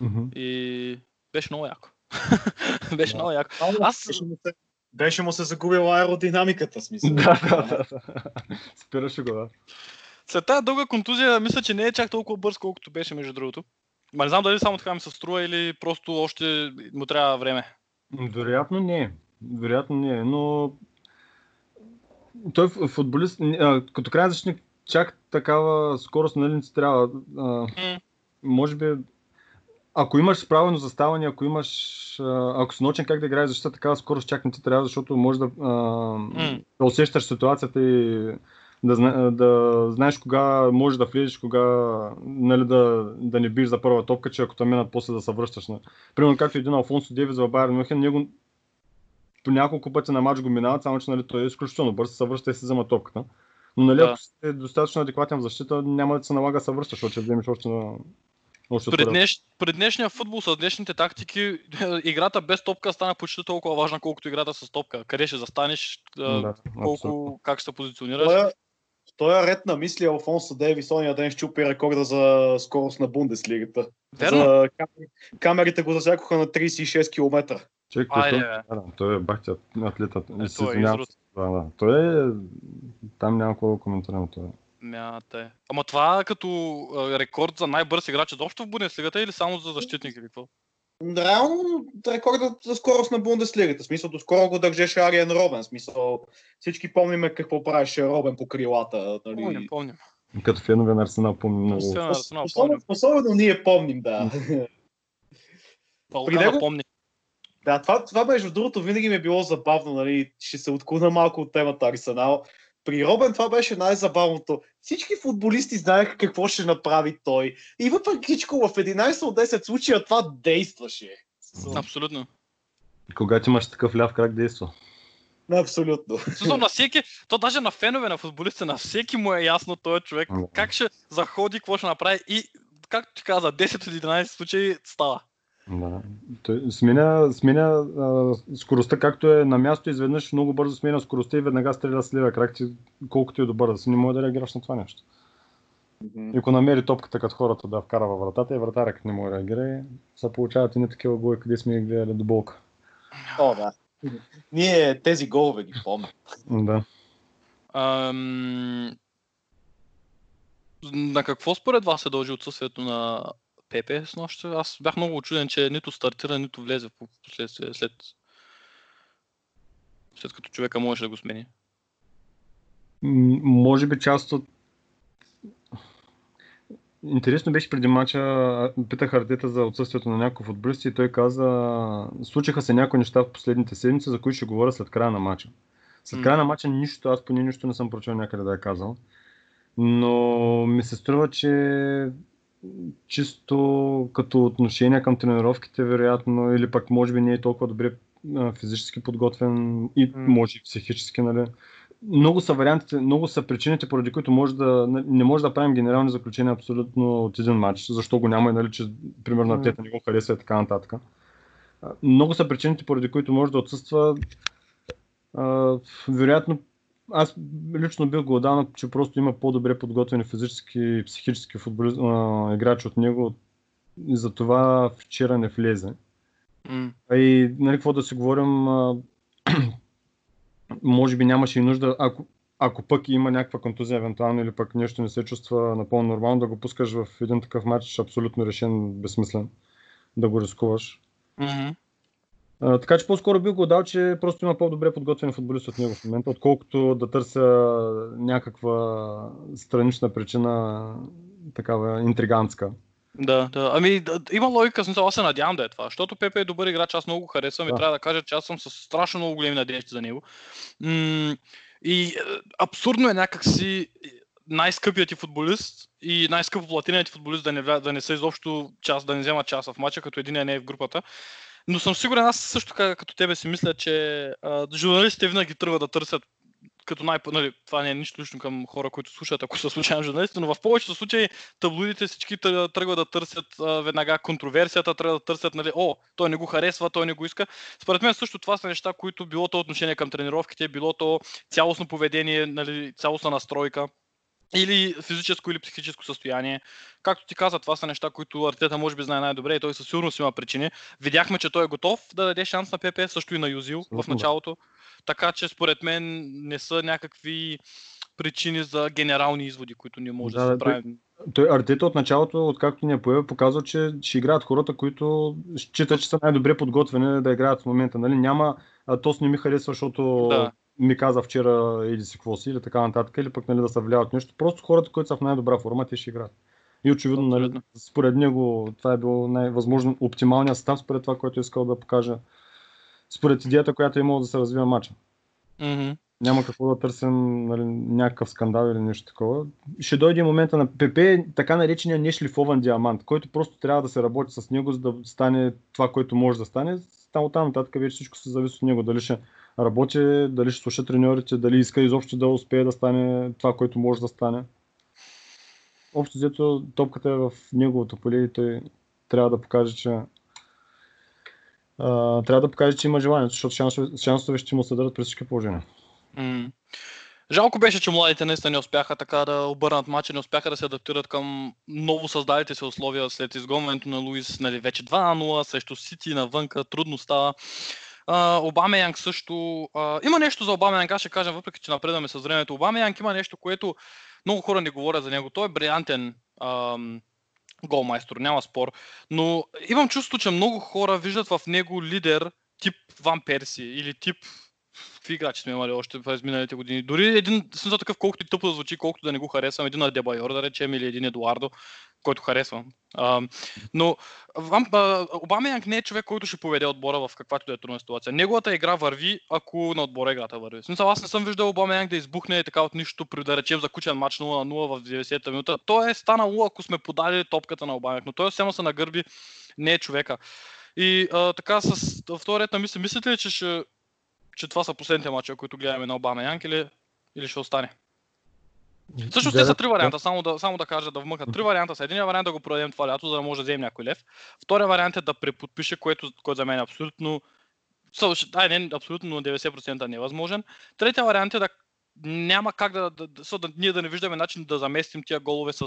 Мгм. и беше много яко. [LAUGHS] беше много яко. Аз... Аз- Беше му се, беше му се загубила аеродинамиката, смисъл. [LAUGHS] Да, да, да. Спираше го, да. След тази дълга контузия, мисля, че не е чак толкова бърз, колкото беше, между другото. Ма не знам дали само така ми се струва или просто още му трябва време. Вероятно не. Вероятно не но той футболист, като крайен защитник, чак такава скорост нали не трябва. М, може би, ако имаш правилно заставане, ако имаш, ако си научен как да играеш защита, такава скорост чак не ти трябва, защото може да, а, да усещаш ситуацията и да, зна, да знаеш кога можеш да влезеш, кога нали, да, да не биш за първа топка, че ако те минат после да се връщаш. нали. Примерно както един Алфонсо Девис в Байер Мюнхен, него по няколко пъти на матч го минават, само че нали, той е изключително бърз, се връща и си взема топката. Но нали, Да. ако си достатъчно адекватен в защита, няма да се налага да се връщаш, защото ще вземеш още на още Пред, отпред. днеш, пред днешния футбол с днешните тактики, [LAUGHS] играта без топка стана почти толкова важна, колкото играта с топка. Къде ще застанеш, Да, абсолютно. колко, как ще се позиционираш. Е, този ред на мисли Алфонсо Дейвис ония ден щупи рекорда за скорост на Бундеслигата. Верно? За камери, камерите го засякоха на 36 км. Човек, Айде, той, да, той е бахтя атлетът. Е, той е. Да, да. Той е... Там няма какво да коментирам. Той. Мята е. Ама това е като рекорд за най-бърз играч изобщо в Бундеслигата или само за защитник или какво? Реално рекордът за скорост на Бундеслигата. Смисъл, доскоро го държеше Ариен Робен. Смисъл, всички помниме какво правеше Робен по крилата. Помним, Нали? помним. Като фенове на Арсенал помня много. Особено, помним. особено ние помним, да. Балкана него- помни. Да, това, това между другото винаги ми е било забавно, нали? ще се отклона малко от темата Арсенал. При Робен това беше най-забавното. Всички футболисти знаеха какво ще направи той. И въпреки всичко в 11 от 10 случая това действаше. Абсолютно. Когато имаш такъв ляв крак действа. Абсолютно. Смисъл на всеки, то даже на фенове на футболисти, на всеки му е ясно този човек как ще заходи, какво ще направи и както ти каза, 10 от 11 случаи става. Да. Той сменя, сменя а, скоростта, както е на място, изведнъж много бързо сменя скоростта и веднага стреля с левия крак ти, колкото е добър да си, не може да реагираш на това нещо. И ако намери топката като хората да вкара във вратата и вратаря като не може да реагира, се получават и не такива голи, къде сме гледали до болка. О, да. Ние тези голове ги помним. Да. Ам... На какво според вас се дължи отсъствието на Пепе с нощта? Аз бях много очуден, че нито стартира, нито влезе в последствие след след като човека можеше да го смени. М, може би част от... Интересно беше преди мача, питах Артета за отсъствието на някои футболисти и той каза, случиха се някои неща в последните седмици, за които ще говоря след края на мача. След края на мача нищо, аз поне нищо не съм прочел някъде да е казал. Но ми се струва, че чисто като отношение към тренировките, вероятно, или пък може би не е толкова добре физически подготвен и може и психически, нали? много са вариантите, много са причините, поради които може да, не може да правим генерални заключения абсолютно от един матч, защо го няма и нали, че примерно. Артета не го харесва и така нататък. Много са причините, поради които може да отсъства. Вероятно, аз лично бих го отдал, че просто има по-добре подготвени физически и психически футболи... а, играчи от него и затова вчера не влезе. М. А и нали, какво да си говорим, а, [CLEARS THROAT] може би нямаше и нужда, ако, ако пък има някаква контузия евентуално или пък нещо не се чувства напълно нормално, да го пускаш в един такъв матч, абсолютно решен, безсмислен, да го рискуваш. Мгм. А, така че по-скоро бих го дал, че просто има по-добре подготвен футболист от него в момента, отколкото да търся някаква странична причина, такава интригантска. Да, да. Ами, да, има логика, смисъл, аз се надявам да е това, защото Пепе е добър играч, аз много го харесвам Да. и трябва да кажа, че аз съм с страшно много големи надежди за него. М- и е, абсурдно е някакси най-скъпият ти футболист и най-скъпо платеният ти футболист да не, да не са изобщо част, да не взема част в матча, като един не е в групата. Но съм сигурен, аз също така като тебе си мисля, че а, журналистите винаги тръгват да търсят като най... Нали, това не е нищо лично към хора, които слушат, ако са случайно журналисти, но в повечето случаи таблоидите всички тръ- тръгват да търсят а, веднага контроверсията, тръгват да търсят, нали, о, той не го харесва, той не го иска. Според мен също това са неща, които било то отношение към тренировките, било то цялостно поведение, нали, цялостна настройка или физическо или психическо състояние. Както ти каза, това са неща, които Артета може би знае най-добре и той със сигурност има причини. Видяхме, че той е готов да даде шанс на ПП, също и на Юзил в началото. Така че според мен не са някакви причини за генерални изводи, които не може да, Да, да си правим. Той Артета от началото, откакто ни е поява, показва, че ще играят хората, които считат, че са най-добре подготвени да играят в момента. Нали? Няма, а, то не ми харесва, защото Да. Ми каза вчера или си какво си, или така нататък, или пък нали, да се влияват нещо. Просто хората, които са в най-добра форма, те ще играят. И очевидно, нали, според него, това е било най-възможно оптималният състав, според това, което е искал да покаже. Според идеята, която е имал да се развива матча. Мгм. Няма какво да търсим нали, някакъв скандал или нещо такова. Ще дойде момента на ПП, така наречения нешлифован диамант, който просто трябва да се работи с него, за да стане това, което може да стане. Там оттам нататък вече всичко се зависи от него. Дали ще работи, дали ще слуша треньорите, дали иска изобщо да успее да стане това, което може да стане. Общо взето топката е в неговото поле и той трябва да покаже, че а, трябва да покаже, че има желание, защото шансове, шансове ще му се дадат при всички положения. М. Жалко беше, че младите наистина не успяха така да обърнат матча, не успяха да се адаптират към ново създалите се условия след изгонването на Луис, нали, вече 2 на 0 срещу Сити навънка, трудно става. Обама Янг също. Uh, има нещо за Обама Янг, аз ще кажа, въпреки че напредваме с времето. Обама Янг има нещо, което много хора не говорят за него. Той е брилянтен голмайстор, няма спор. Но имам чувство, че много хора виждат в него лидер тип Ван Перси или тип какви играчи сме имали още през миналите години. Дори един, смисъл такъв, колкото и тъпо да звучи, колкото да не го харесвам, един Адебайор, да речем, или един Едуардо, който харесвам. А, но Обама Янг не е човек, който ще поведе отбора в каквато да е трудна ситуация. Неговата игра върви, ако на отбора играта върви. Смисъл, аз не съм виждал Обама Янг да избухне така от нищо, при да речем закучен матч 0 на 0 в 90-та минута. Той е станало, ако сме подали топката на Обама Янг, но той само се нагърби, не е човека. И а, така с вторият на мисля, мислите ли, че ще че това са последните мачове, които гледаме на Обама Янг или, или ще остане? Също те са три варианта, само да, само да кажа да вмъкнат. Три варианта са. Единият вариант е да го продадем това лято, за да може да вземем някой лев. Втория вариант е да преподпише, което, което за мен е абсолютно Ай, не, абсолютно на 90% невъзможен. Третия вариант е да няма как да, да, да, да, ние да не виждаме начин да заместим тия голове с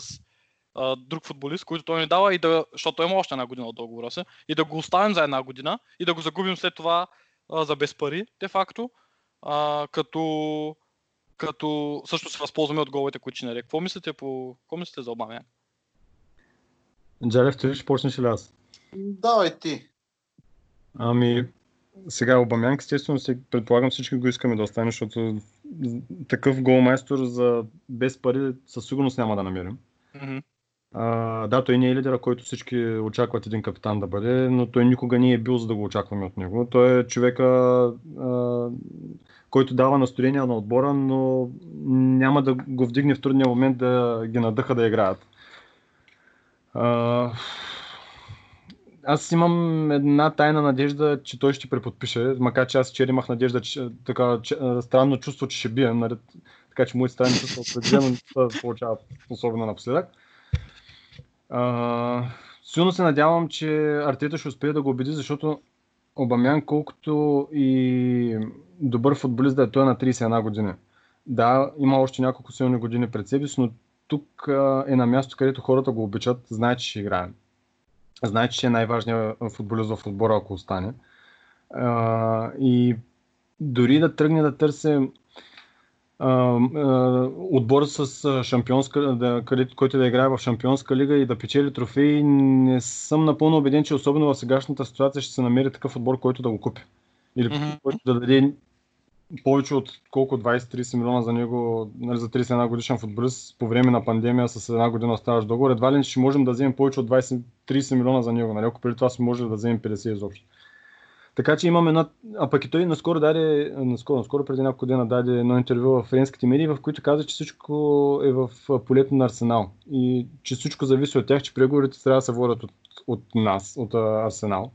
а, друг футболист, който той ни дава, и да, защото има още една година от договора се, и да го оставим за една година и да го загубим след това а, за без пари, де факто, а, като, като също се възползваме от головете, които ще. Какво мислите, по... Какво мислите за Обамя? Джалев, ти ще почнеш ли аз? Давай ти. Ами, сега Обамянк, естествено, си, предполагам всички го искаме да остане, защото такъв голмайстор за без пари със сигурност няма да намерим. Mm-hmm. А, да, той не е лидера, който всички очакват един капитан да бъде, но той никога не е бил за да го очакваме от него. Той е човека, а, който дава настроение на отбора, но няма да го вдигне в трудния момент да ги надъха да играят. А, аз имам една тайна надежда, че той ще преподпише, макар че аз вчера имах надежда, че така че, странно чувство, че ще нали, така че моите странни чувства определено получават, особено напоследък. А, силно се надявам, че Артета ще успее да го убеди, защото Обамян, колкото и добър футболист да е, той е на 31 години. Да, има още няколко силни години пред себе си, но тук е на място, където хората го обичат, знаят, че ще играе. Знаят, че е най-важният футболист в отбора, ако остане. И дори да тръгне да търси отбор с шампионска, да, който да играе в шампионска лига и да печели трофеи, не съм напълно убеден, че особено в сегашната ситуация ще се намери такъв отбор, който да го купи. Или mm-hmm. който да даде повече от колко 20-30 милиона за него, нали, за 31 годишен футболист по време на пандемия с една година оставаш договор. Едва ли ще можем да вземем повече от 20-30 милиона за него. Нали? Ако преди това сме може да вземем 50 изобщо. Така че имаме една... А пък и той наскоро даде, наскоро, наскоро преди няколко дена даде едно интервю в френските медии, в които каза, че всичко е в полето на Арсенал. И че всичко зависи от тях, че преговорите трябва да се водят от, от нас, от Арсенал.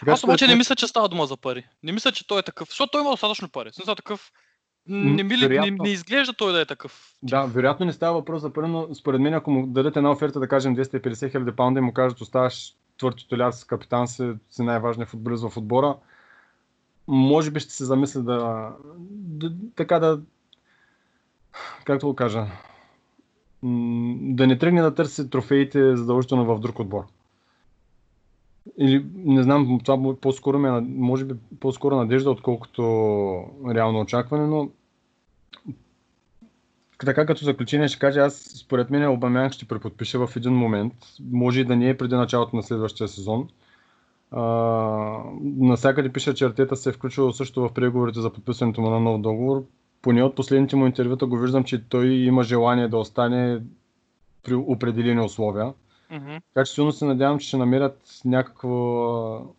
Така, Аз обаче не мисля, че става дума за пари. Не мисля, че той е такъв. Защото той има достатъчно пари. Смисъл такъв. Не, ми, вероятно... не, не изглежда той да е такъв. Да, вероятно не става въпрос за пари, но според мен, ако му дадете една оферта, да кажем 250 хиляди паунда и му кажат, оставаш твърд с капитан си, си най-важният футболист в отбора, може би ще се замисля да, да така да както го кажа, да не тръгне да търси трофеите задължително в друг отбор. Или не знам, това по-скоро ме, може би по-скоро надежда, отколкото реално очакване, но така като заключение ще кажа, аз според мен Обамян ще преподпише в един момент. Може и да не е преди началото на следващия сезон. А, насякъде пише, че Артета се е включил също в преговорите за подписването му на нов договор. Поне от последните му интервюта го виждам, че той има желание да остане при определени условия. Mm-hmm. Така че силно се надявам, че ще намерят някакво,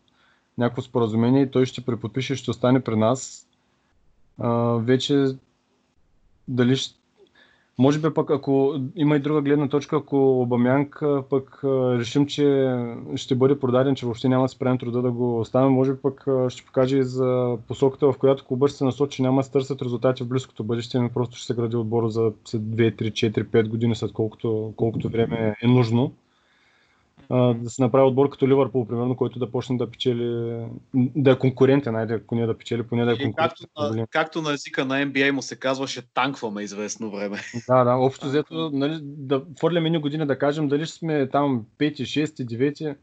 някакво споразумение и той ще преподпише и ще остане при нас. А, вече дали ще може би пък ако има и друга гледна точка, ако Обамянг пък решим, че ще бъде продаден, че въобще няма да се правим труда да го оставим, може би пък ще покаже и за посоката, в която клубът ще се насочи, няма да търсят резултати в близкото бъдеще, но просто ще се гради отбора за 2, 3, 4, 5 години, след колкото, колкото време е нужно. А, да се направи отбор като Ливърпул, примерно, който да почне да печели, да е конкурентен, айде, ако не да печели, поне да е Или както, конкурентен. на, както на езика на NBA му се казваше танкваме известно време. Да, да, общо взето, нали, да фърлям едни години да кажем дали ще сме там 5, 6, 9,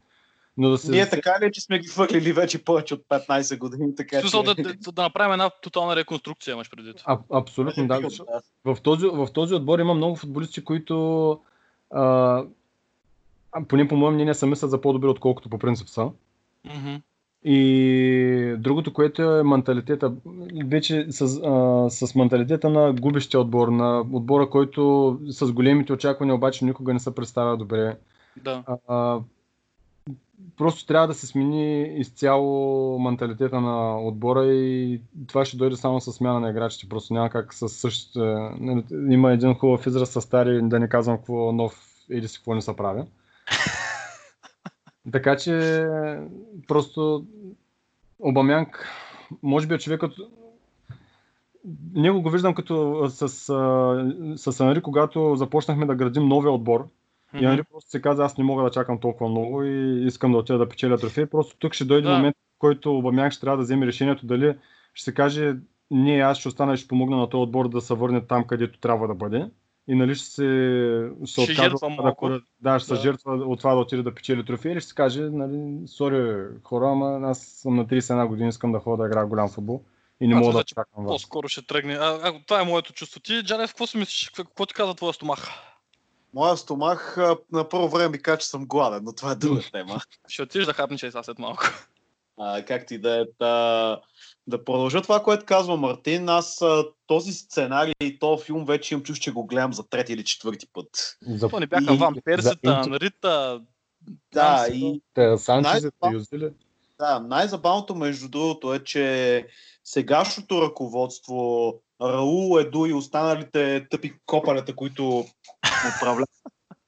но да се... Ние така ли, че сме ги хвърлили вече повече от 15 години, така смисъл че... да, да, да направим една тотална реконструкция, имаш предвид. А, абсолютно, да. Защото В този, в този отбор има много футболисти, които а, поне по мое мнение са мислят за по-добри, отколкото по принцип са. Мгм. И другото, което е менталитета, вече с, а, с менталитета на губещия отбор, на отбора, който с големите очаквания обаче никога не се представя добре. Да. А, просто трябва да се смени изцяло менталитета на отбора и това ще дойде само с смяна на играчите. Просто няма как с същите. нали, Има един хубав израз с стари, да не казвам какво нов или си какво не се прави. Така че просто Обамянг, може би е човекът. Него го виждам като с, с, с Анри, когато започнахме да градим новия отбор. И Мгм. Анри просто се каза, аз не мога да чакам толкова много и искам да отида да печеля трофей. Просто тук ще дойде Да. момент, в който Обамянг ще трябва да вземе решението дали ще се каже, не, аз ще остана и ще помогна на този отбор да се върне там, където трябва да бъде. И нали ще се, ще се Ще отказва малко. да, да, ще се Да. жертва от това да отиде да печели трофей или ще се каже, нали, сори хора, ама аз съм на 31 години, искам да ходя да играя голям футбол и не Аз мога да чакам вас. По-скоро ще тръгне. А, а, това е моето чувство. Ти, Джанев, какво си мислиш? Какво, какво ти каза твоя стомах? Моя стомах на първо време ми каза, че съм гладен, но това е друга тема. Ще отидеш да хапнеш сега след малко. А, както и да е. Да, да продължа това, което казва Мартин. Аз а, този сценарий и този филм вече имам чувство, че го гледам за трети или четвърти път. За То не бяха И- вамперсата, за- Анрита. Да, Там си- и Юзили. да, най-забавното между другото е, че сегашното ръководство, Раул, Еду и останалите тъпи копалета, които управляват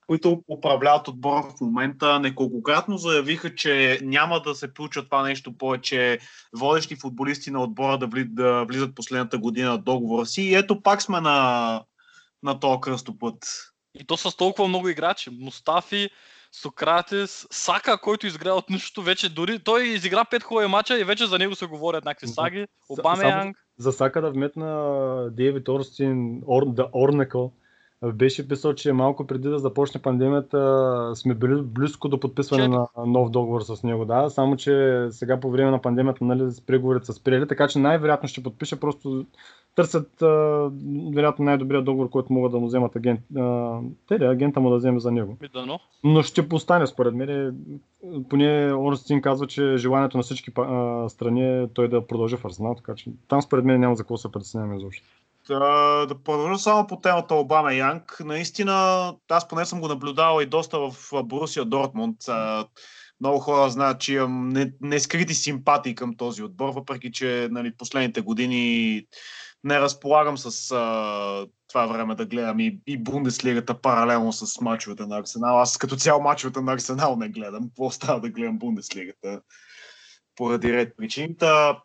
които управляват отбора в момента, неколкократно заявиха, че няма да се получва това нещо повече водещи футболисти на отбора да, вли, да влизат последната година на договора си. И ето пак сме на, на този кръстопът. И то с толкова много играчи. Мустафи, Сократес, Сака, който изгря от нищото, вече дори той изигра пет хубави мача и вече за него се говорят някакви саги. Обамеянг. За Сака да вметна Дейвид Орстин, Ор, да, Орнекъл, беше писал, че малко преди да започне пандемията сме били близко до подписване Чето. на нов договор с него, да, само че сега по време на пандемията нали, с преговорите са спрели, така че най-вероятно ще подпише, просто търсят а, вероятно най-добрият договор, който могат да му вземат агент, а, те, ли, агента му да вземе за него. Дано. Но ще постане според мен. Поне Орстин казва, че желанието на всички а, страни е той да продължи в Арсенал, така че там според мен няма за какво се притесняваме изобщо. Да, продължа само по темата Обама Янг. Наистина, аз поне съм го наблюдавал и доста в Борусия Дортмунд. Много хора знаят, че имам не- нескрити симпатии към този отбор, въпреки че нали, последните години не разполагам с а, това време да гледам и, и Бундеслигата паралелно с мачовете на Арсенал. Аз като цяло мачовете на Арсенал не гледам. Какво става да гледам Бундеслигата? Поради ред причини. Та,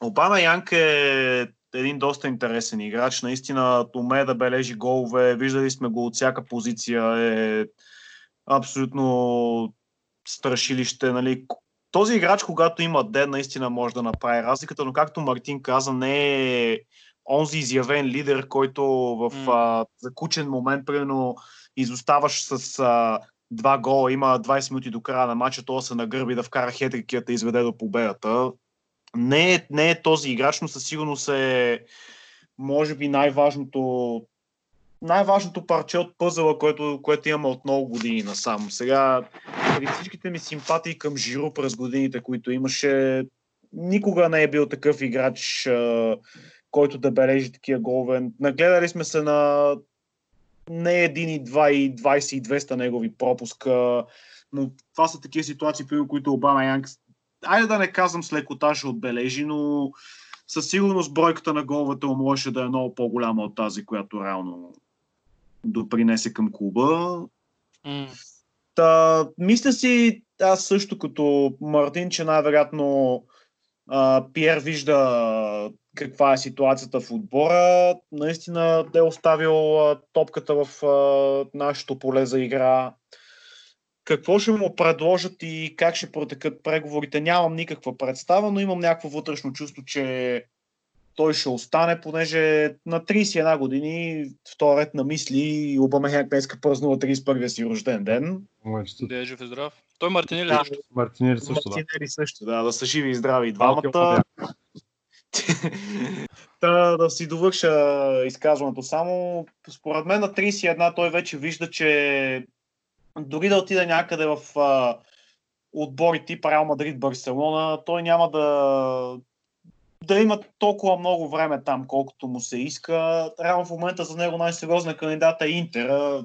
Обама Янг е един доста интересен играч. Наистина умее да бележи голове. Виждали сме го от всяка позиция. Е абсолютно страшилище. Нали. Този играч, когато има ден, наистина може да направи разликата, но както Мартин каза, не е онзи изявен лидер, който в М. а, закучен момент, примерно, изоставаш с а, два гола, има 20 минути до края на матча, то се нагърби да вкара хетрик и изведе до победата. Не е, не е този играч, но със сигурност е може би най-важното най-важното парче от пъзела, което, което имаме от много години насам. Сега, при всичките ми симпатии към Жиро през годините, които имаше, никога не е бил такъв играч, който да бележи такива голове. Нагледали сме се на не един и два и 20 и 200 негови пропуска, но това са такива ситуации, при които Обама Янг, айде да не казвам с лекота ще отбележи, но със сигурност бройката на головете му можеше да е много по-голяма от тази, която реално допринесе към клуба. М. Та, мисля си, аз също като Мартин, че най-вероятно а, Пиер вижда каква е ситуацията в отбора. Наистина е оставил а, топката в а, нашето поле за игра. Какво ще му предложат и как ще протекат преговорите, нямам никаква представа, но имам някакво вътрешно чувство, че той ще остане, понеже на 31 години, втори ред на мисли, Обамехяк днеска празнува 31-я си рожден ден. Да е жив и здрав. Той Мартинели Да. също. Мартинели също, да. Мартинели също, да, да са живи и здрави и двамата. [LAUGHS] Та, да си довърша изказването само. Според мен на 31 той вече вижда, че дори да отиде някъде в а, отбори тип Реал Мадрид, Барселона, той няма да, да има толкова много време там, колкото му се иска. Реално в момента за него най-сериозна кандидата е Интер.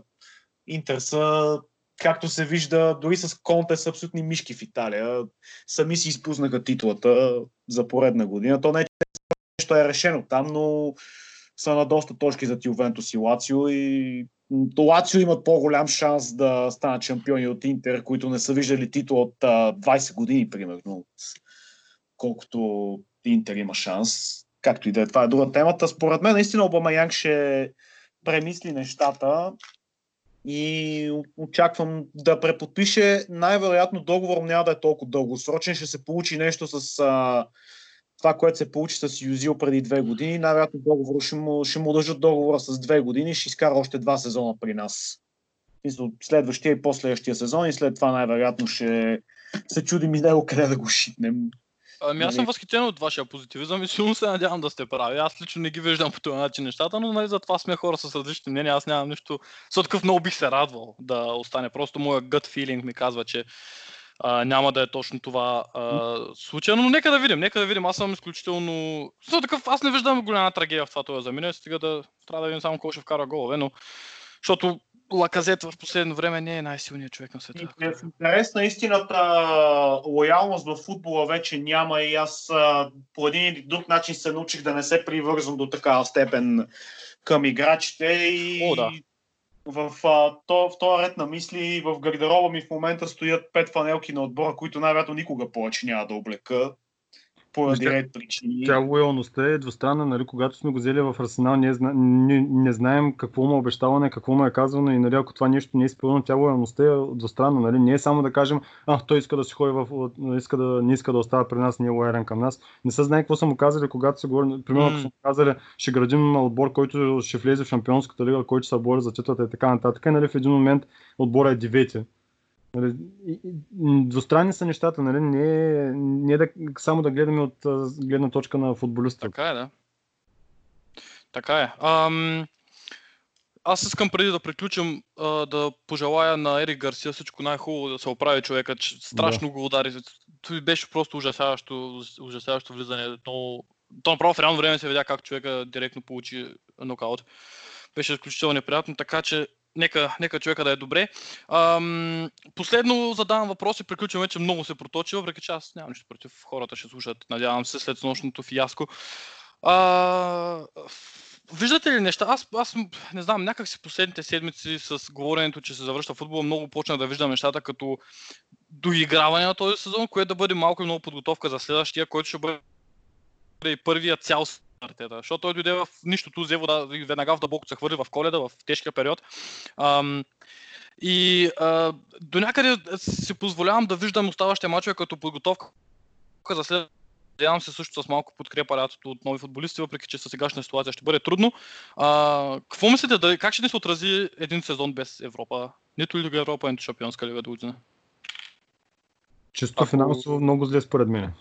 Интер са, както се вижда, дори с Конте са абсолютни мишки в Италия. Сами си изпуснаха титлата за поредна година. То не е, нещо е решено там, но са на доста точки за Ювентус и Лацио и Лацио имат по-голям шанс да станат шампиони от Интер, които не са виждали титул от а, 20 години, примерно, колкото Интер има шанс. Както и да е, това е друга темата. Според мен, наистина, Обама ще премисли нещата и очаквам да преподпише. Най-вероятно договор няма да е толкова дългосрочен. Ще се получи нещо с а, това, което се получи с Юзил преди две години. Най-вероятно договор ще му, ще му държат договора с две години. Ще изкара още два сезона при нас. Следващия и последващия сезон и след това най-вероятно ще се чудим и него къде да го шитнем. Ами аз съм възхитен от вашия позитивизъм и силно се надявам да сте прави. Аз лично не ги виждам по този начин нещата, но нали, затова сме хора с различни мнения. Аз нямам нищо. Такъв много бих се радвал да остане. Просто моя gut feeling ми казва, че а, няма да е точно това а, случая, но нека да видим, нека да видим. Аз съм изключително... За такъв, аз не виждам голяма трагедия в това това замине, стига да трябва да видим само кой ще вкара голове, но защото Лаказет в последно време не е най-силният човек на света. В интерес на истината, лоялност в футбола вече няма и аз по един или друг начин се научих да не се привързвам до такава степен към играчите и О, да. В, а, то, в този ред на мисли в гардероба ми в момента стоят пет фанелки на отбора, които най-вероятно никога повече няма да облека поради Вижте, ред причини. Тя лоялността е двустранна, нали, когато сме го взели в Арсенал, ние, зна... не, не знаем какво му е обещаване, какво му е казвано и нали, ако това нещо не е изпълнено, тя лоялността е двустранна. Нали. Не е само да кажем, а, той иска да си ходи в... иска да, не иска да остава при нас, не е лоялен към нас. Не се знае какво са му казали, когато се говори. Примерно, ако са му казали, ще градим отбор, който ще влезе в Шампионската лига, който се бори за титлата и така нататък. И, нали, в един момент отбора е девети. Нали, Двустранни са нещата, нали? не, е- не е да, само да гледаме от гледна точка на футболиста. Така е, да. Така е. Ам, аз искам преди да приключим а, да пожелая на Ерик Гарсия всичко най-хубаво да се оправи човека, че страшно го удари. Това беше просто ужасяващо, ужасяващо влизане. Но, то направо в реално време се видя как човека директно получи нокаут. Беше изключително неприятно, така че нека, нека човека да е добре. Ам, последно задавам въпрос и приключваме, че много се проточи, въпреки че аз нямам нищо против. Хората ще слушат, надявам се, след нощното фиаско. А, виждате ли неща? Аз, аз не знам, някак си последните седмици с говоренето, че се завръща футбол, много почна да виждам нещата като доиграване на този сезон, което да бъде малко и много подготовка за следващия, който ще бъде и първия цял Артета. Защото той дойде в нищото, взе вода веднага в дълбоко се хвърли в коледа, в тежкия период. Ам, и а, до някъде си позволявам да виждам оставащите мачове като подготовка за след Надявам се също с малко подкрепа лятото от нови футболисти, въпреки че със сегашна ситуация ще бъде трудно. А, какво мислите, да, как ще ни се отрази един сезон без Европа? Нито Лига Европа, нито Шампионска лига до година. Чисто Ако- финансово много зле според мен.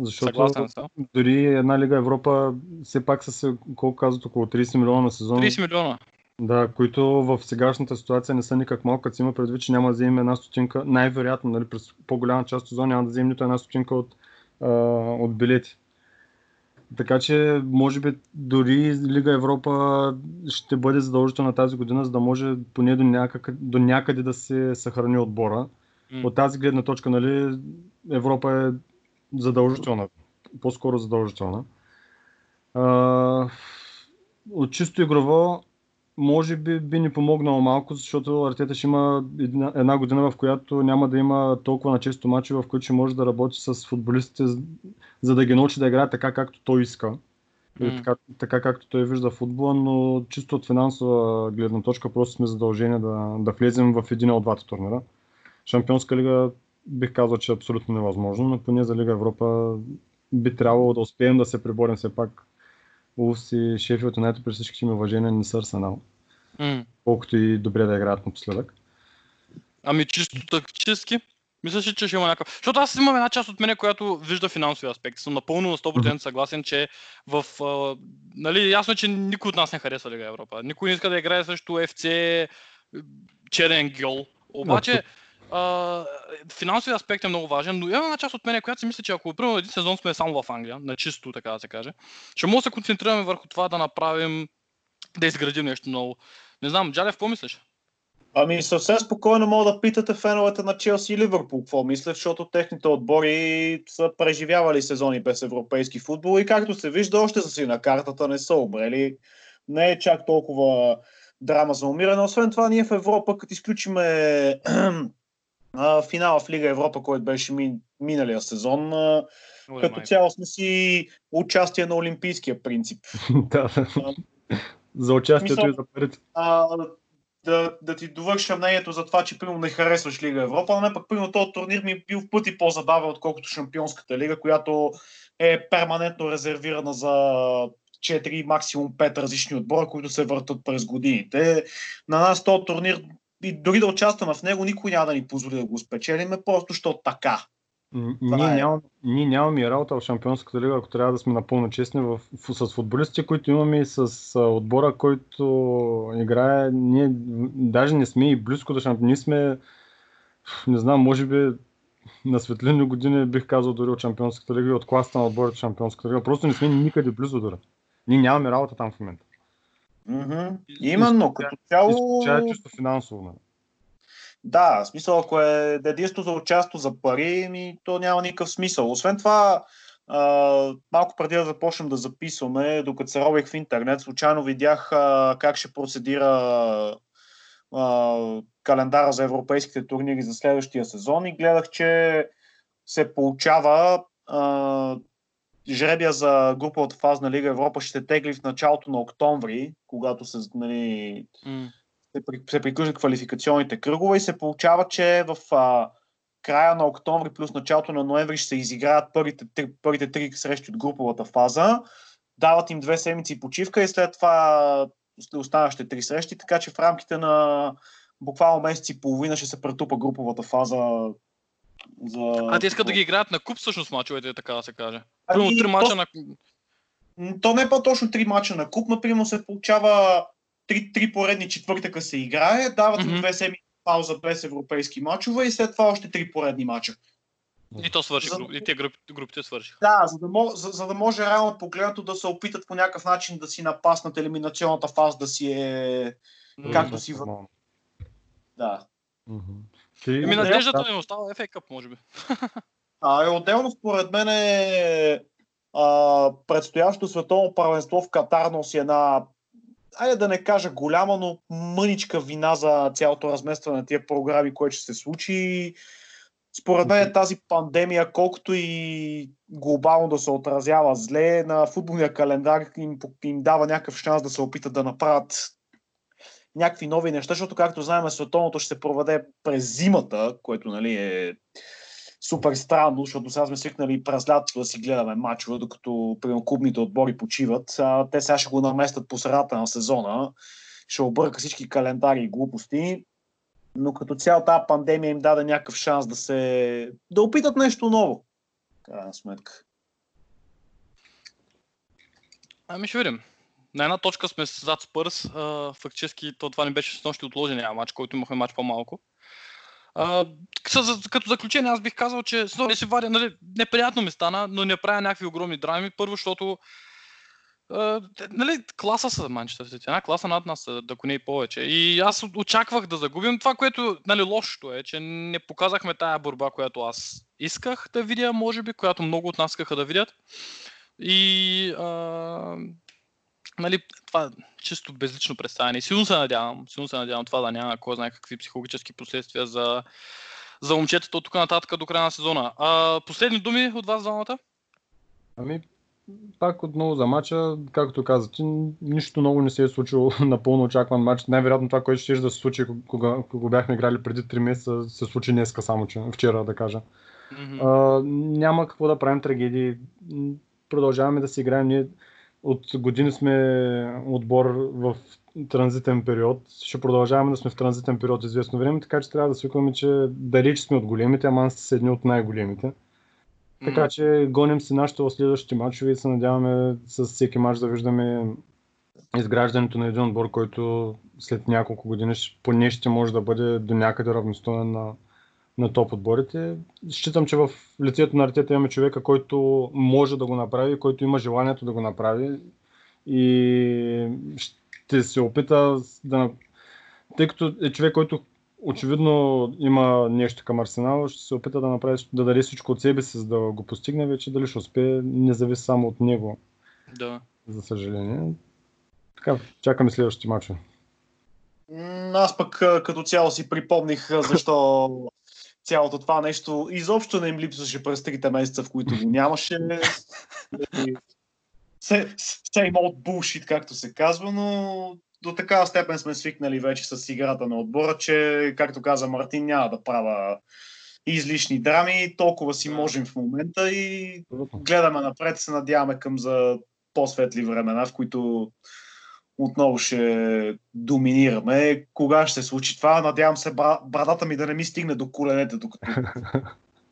Защото Съгласен съм. дори една Лига Европа все пак са се, колко казват, около 30 милиона на сезон. 30 милиона. Да, които в сегашната ситуация не са никак малко, като има предвид, че няма да вземем една стотинка, най-вероятно, нали, през по-голяма част от сезон няма да вземем нито една стотинка от, а, от билети. Така че, може би, дори Лига Европа ще бъде задължителна тази година, за да може поне до някъде, до някъде да се съхрани отбора. М. От тази гледна точка, нали, Европа е задължителна, по-скоро задължителна. А, от чисто игрово, може би би ни помогнало малко, защото Артета ще има една, една година, в която няма да има толкова на често мачи, в които ще може да работи с футболистите, за- да ги научи да играят така, както той иска. М. така, така както той вижда футбола, но чисто от финансова гледна точка просто сме задължени да, да влезем в един от двата турнира. Шампионска лига бих казал, че е абсолютно невъзможно, но поне за Лига Европа би трябвало да успеем да се преборим все пак. Улс и Шефилд Юнайтед при всичките ми уважения не са Арсенал. М. Колкото и добре да играят напоследък. Ами чисто тактически, мислиш ли, че ще има някакъв... Защото аз имам една част от мене, която вижда финансови аспекти. Съм напълно на 100% съгласен, че в... А, нали, ясно е, че никой от нас не харесва Лига Европа. Никой не иска да играе срещу FC черен гьол. Обаче, а, финансовия аспект е много важен, но има една част от мене, която си мисля, че ако примерно един сезон сме само в Англия, на чисто, така да се каже, ще може да се концентрираме върху това да направим, да изградим нещо ново. Не знам, Джалев, какво мислиш? Ами съвсем спокойно мога да питате феновете на Челси и Ливърпул какво мислят, защото техните отбори са преживявали сезони без европейски футбол и както се вижда, още са си на картата, не са обрели. Не е чак толкова драма за умиране. Освен това, ние в Европа, като изключиме [CLEARS THROAT] а, финала в Лига Европа, който беше мин, миналия сезон, а, като цяло сме си участие на олимпийския принцип. [LAUGHS] да, за участието и за парите. а, да, да ти довърша мнението за това, че примерно не харесваш Лига Европа, но не пък примерно този турнир ми е бил в пъти по-забавен, отколкото Шампионската лига, която е перманентно резервирана за 4, максимум 5 различни отбора, които се въртат през годините. На нас този турнир, и дори да участваме в него, никой няма да ни позволи да го спечелиме, просто защото така. Ние, е. нямам, ние нямаме работа в Шампионската лига, ако трябва да сме напълно честни. В, в, с футболистите, които имаме и с а, отбора, който играе, ние даже не сме и близко до шампион. Ние сме, не знам, може би на светлини години бих казал дори от Шампионската лига и от класата на отборите в Шампионската лига. Просто не сме никъде близо дори. Ние нямаме работа там в момента. Мгм. Именно, като цяло... Изключая чисто финансово. Нали? Да, в смисъл, ако е единство за участво за пари, ми, то няма никакъв смисъл. Освен това, а, малко преди да започнем да записваме, докато се робих в интернет, случайно видях а, как ще процедира а, календара за европейските турнири за следващия сезон и гледах, че се получава а, жребия за груповата фаза на Лига Европа ще тегли в началото на октомври, когато се нали, М. се, при- се приключат квалификационните кръгове и се получава, че в а, края на октомври плюс началото на ноември ще се изиграят първите, три- първите три срещи от груповата фаза. Дават им две седмици почивка и след това след останащите три срещи, така че в рамките на буквално месец и половина ще се претупа груповата фаза. За... А те искат да ги играят на куп всъщност мачовете, така да се каже. Ами, Примерно три мача то- на... То не е по-точно три мача на куп, например се получава три, три поредни четвъртъка се играе, дават им Мгм. две седмици пауза без европейски мачове и след това още три поредни мача. И то свърши, За- и те групи, групите свършиха. Да, за да, мож, за, за да може реално погледнато да се опитат по някакъв начин да си напаснат елиминационната фаза, да си е... Както си в-. Да. Ти- Еми Да, надеждата да. ни остава FA Cup, може би. [LAUGHS] А, е, отделно според мен е а, предстоящото световно първенство в Катар носи една айде да не кажа голяма, но мъничка вина за цялото разместване на тия програми, което ще се случи. Според мен тази пандемия, колкото и глобално да се отразява зле, на футболния календар им, им дава някакъв шанс да се опитат да направят някакви нови неща, защото както знаем, световното ще се проведе през зимата, което нали, е супер странно, защото сега сме свикнали през лятото да си гледаме мачове, докато примерно, клубните отбори почиват. А, те сега ще го наместят по средата на сезона, ще обърка всички календари и глупости, но като цяло тази пандемия им даде някакъв шанс да се... да опитат нещо ново. Крайна сметка. Ами ще видим. На една точка сме зад Спърс. Фактически то това не беше с нощи отложения матч, който имахме матч по-малко. Като заключение аз бих казал, че с не се варя, нали, неприятно ми стана, но не правя някакви огромни драми. Първо, защото а, нали, класа са Манчестър Сити. Една класа над нас, ако не и повече. И аз очаквах да загубим. Това, което нали, лошото е, че не показахме тая борба, която аз исках да видя, може би, която много от нас искаха да видят. И а, нали, това чисто безлично представяне. Силно се надявам, силно се надявам това да няма кой знае какви психологически последствия за, за момчетата от тук нататък до края на сезона. А, последни думи от вас, двамата? Ами, пак отново за мача, както казах, нищо много не се е случило [LAUGHS] напълно очакван матч. Най-вероятно това, което ще да се случи, кога, кога бяхме играли преди 3 месеца, се случи днеска само, че вчера да кажа. Мгм. А, няма какво да правим трагедии. Продължаваме да си играем. Ние от години сме отбор в транзитен период. Ще продължаваме да сме в транзитен период известно време, така че трябва да свикваме, че далеч сме от големите, ама са едни от най-големите. Така че гоним си нашите следващите матчове и се надяваме с всеки матч да виждаме изграждането на един отбор, който след няколко години поне ще може да бъде до някъде равностоен на, на топ отборите. Считам, че в лицето на Артета имаме човека, който може да го направи, който има желанието да го направи и ще се опита да... Тъй като е човек, който очевидно има нещо към Арсенал, ще се опита да направи, да даде всичко от себе си, за да го постигне вече. Дали ще успее, не зависи само от него, Да. за съжаление. Така, чакаме следващите мачове. Аз пък като цяло си припомних защо цялото това нещо изобщо не им липсваше през трите месеца, в които го нямаше. Same old bullshit, както се казва, но до такава степен сме свикнали вече с играта на отбора, че, както каза Мартин, няма да правя излишни драми, толкова си можем в момента и гледаме напред, се надяваме към за по-светли времена, в които отново ще доминираме. Кога ще се случи това? Надявам се бра- брадата ми да не ми стигне до коленете, докато, [LAUGHS]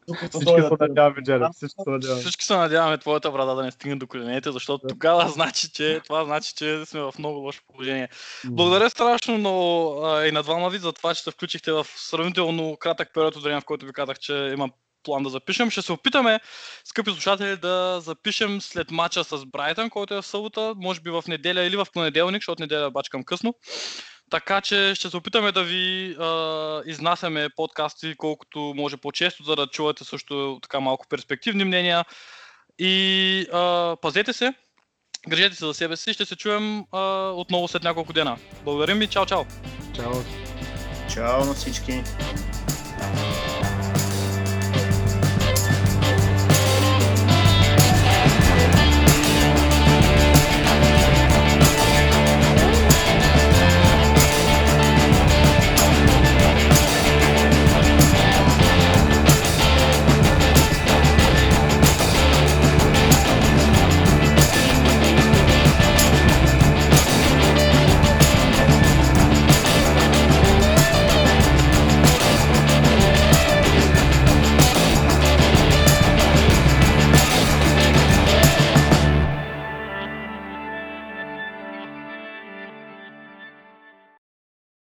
докато Всички се надяваме, Джеред. Всички се надяваме. Всички се надяваме твоята брада да не стигне до коленете, защото тогава значи, че това значи, че сме в много лошо положение. Благодаря страшно много а, и на двама ви за това, че се включихте в сравнително кратък период от време, в който ви казах, че имам план да запишем. Ще се опитаме, скъпи слушатели, да запишем след матча с Брайтън, който е в събота, може би в неделя или в понеделник, защото неделя бачкам късно. Така че ще се опитаме да ви а, изнасяме подкасти колкото може по-често, за да чувате също така малко перспективни мнения. И а, пазете се, грижете се за себе си, ще се чуем а, отново след няколко дена. Благодарим и чао, чао! Чао. Чао на всички!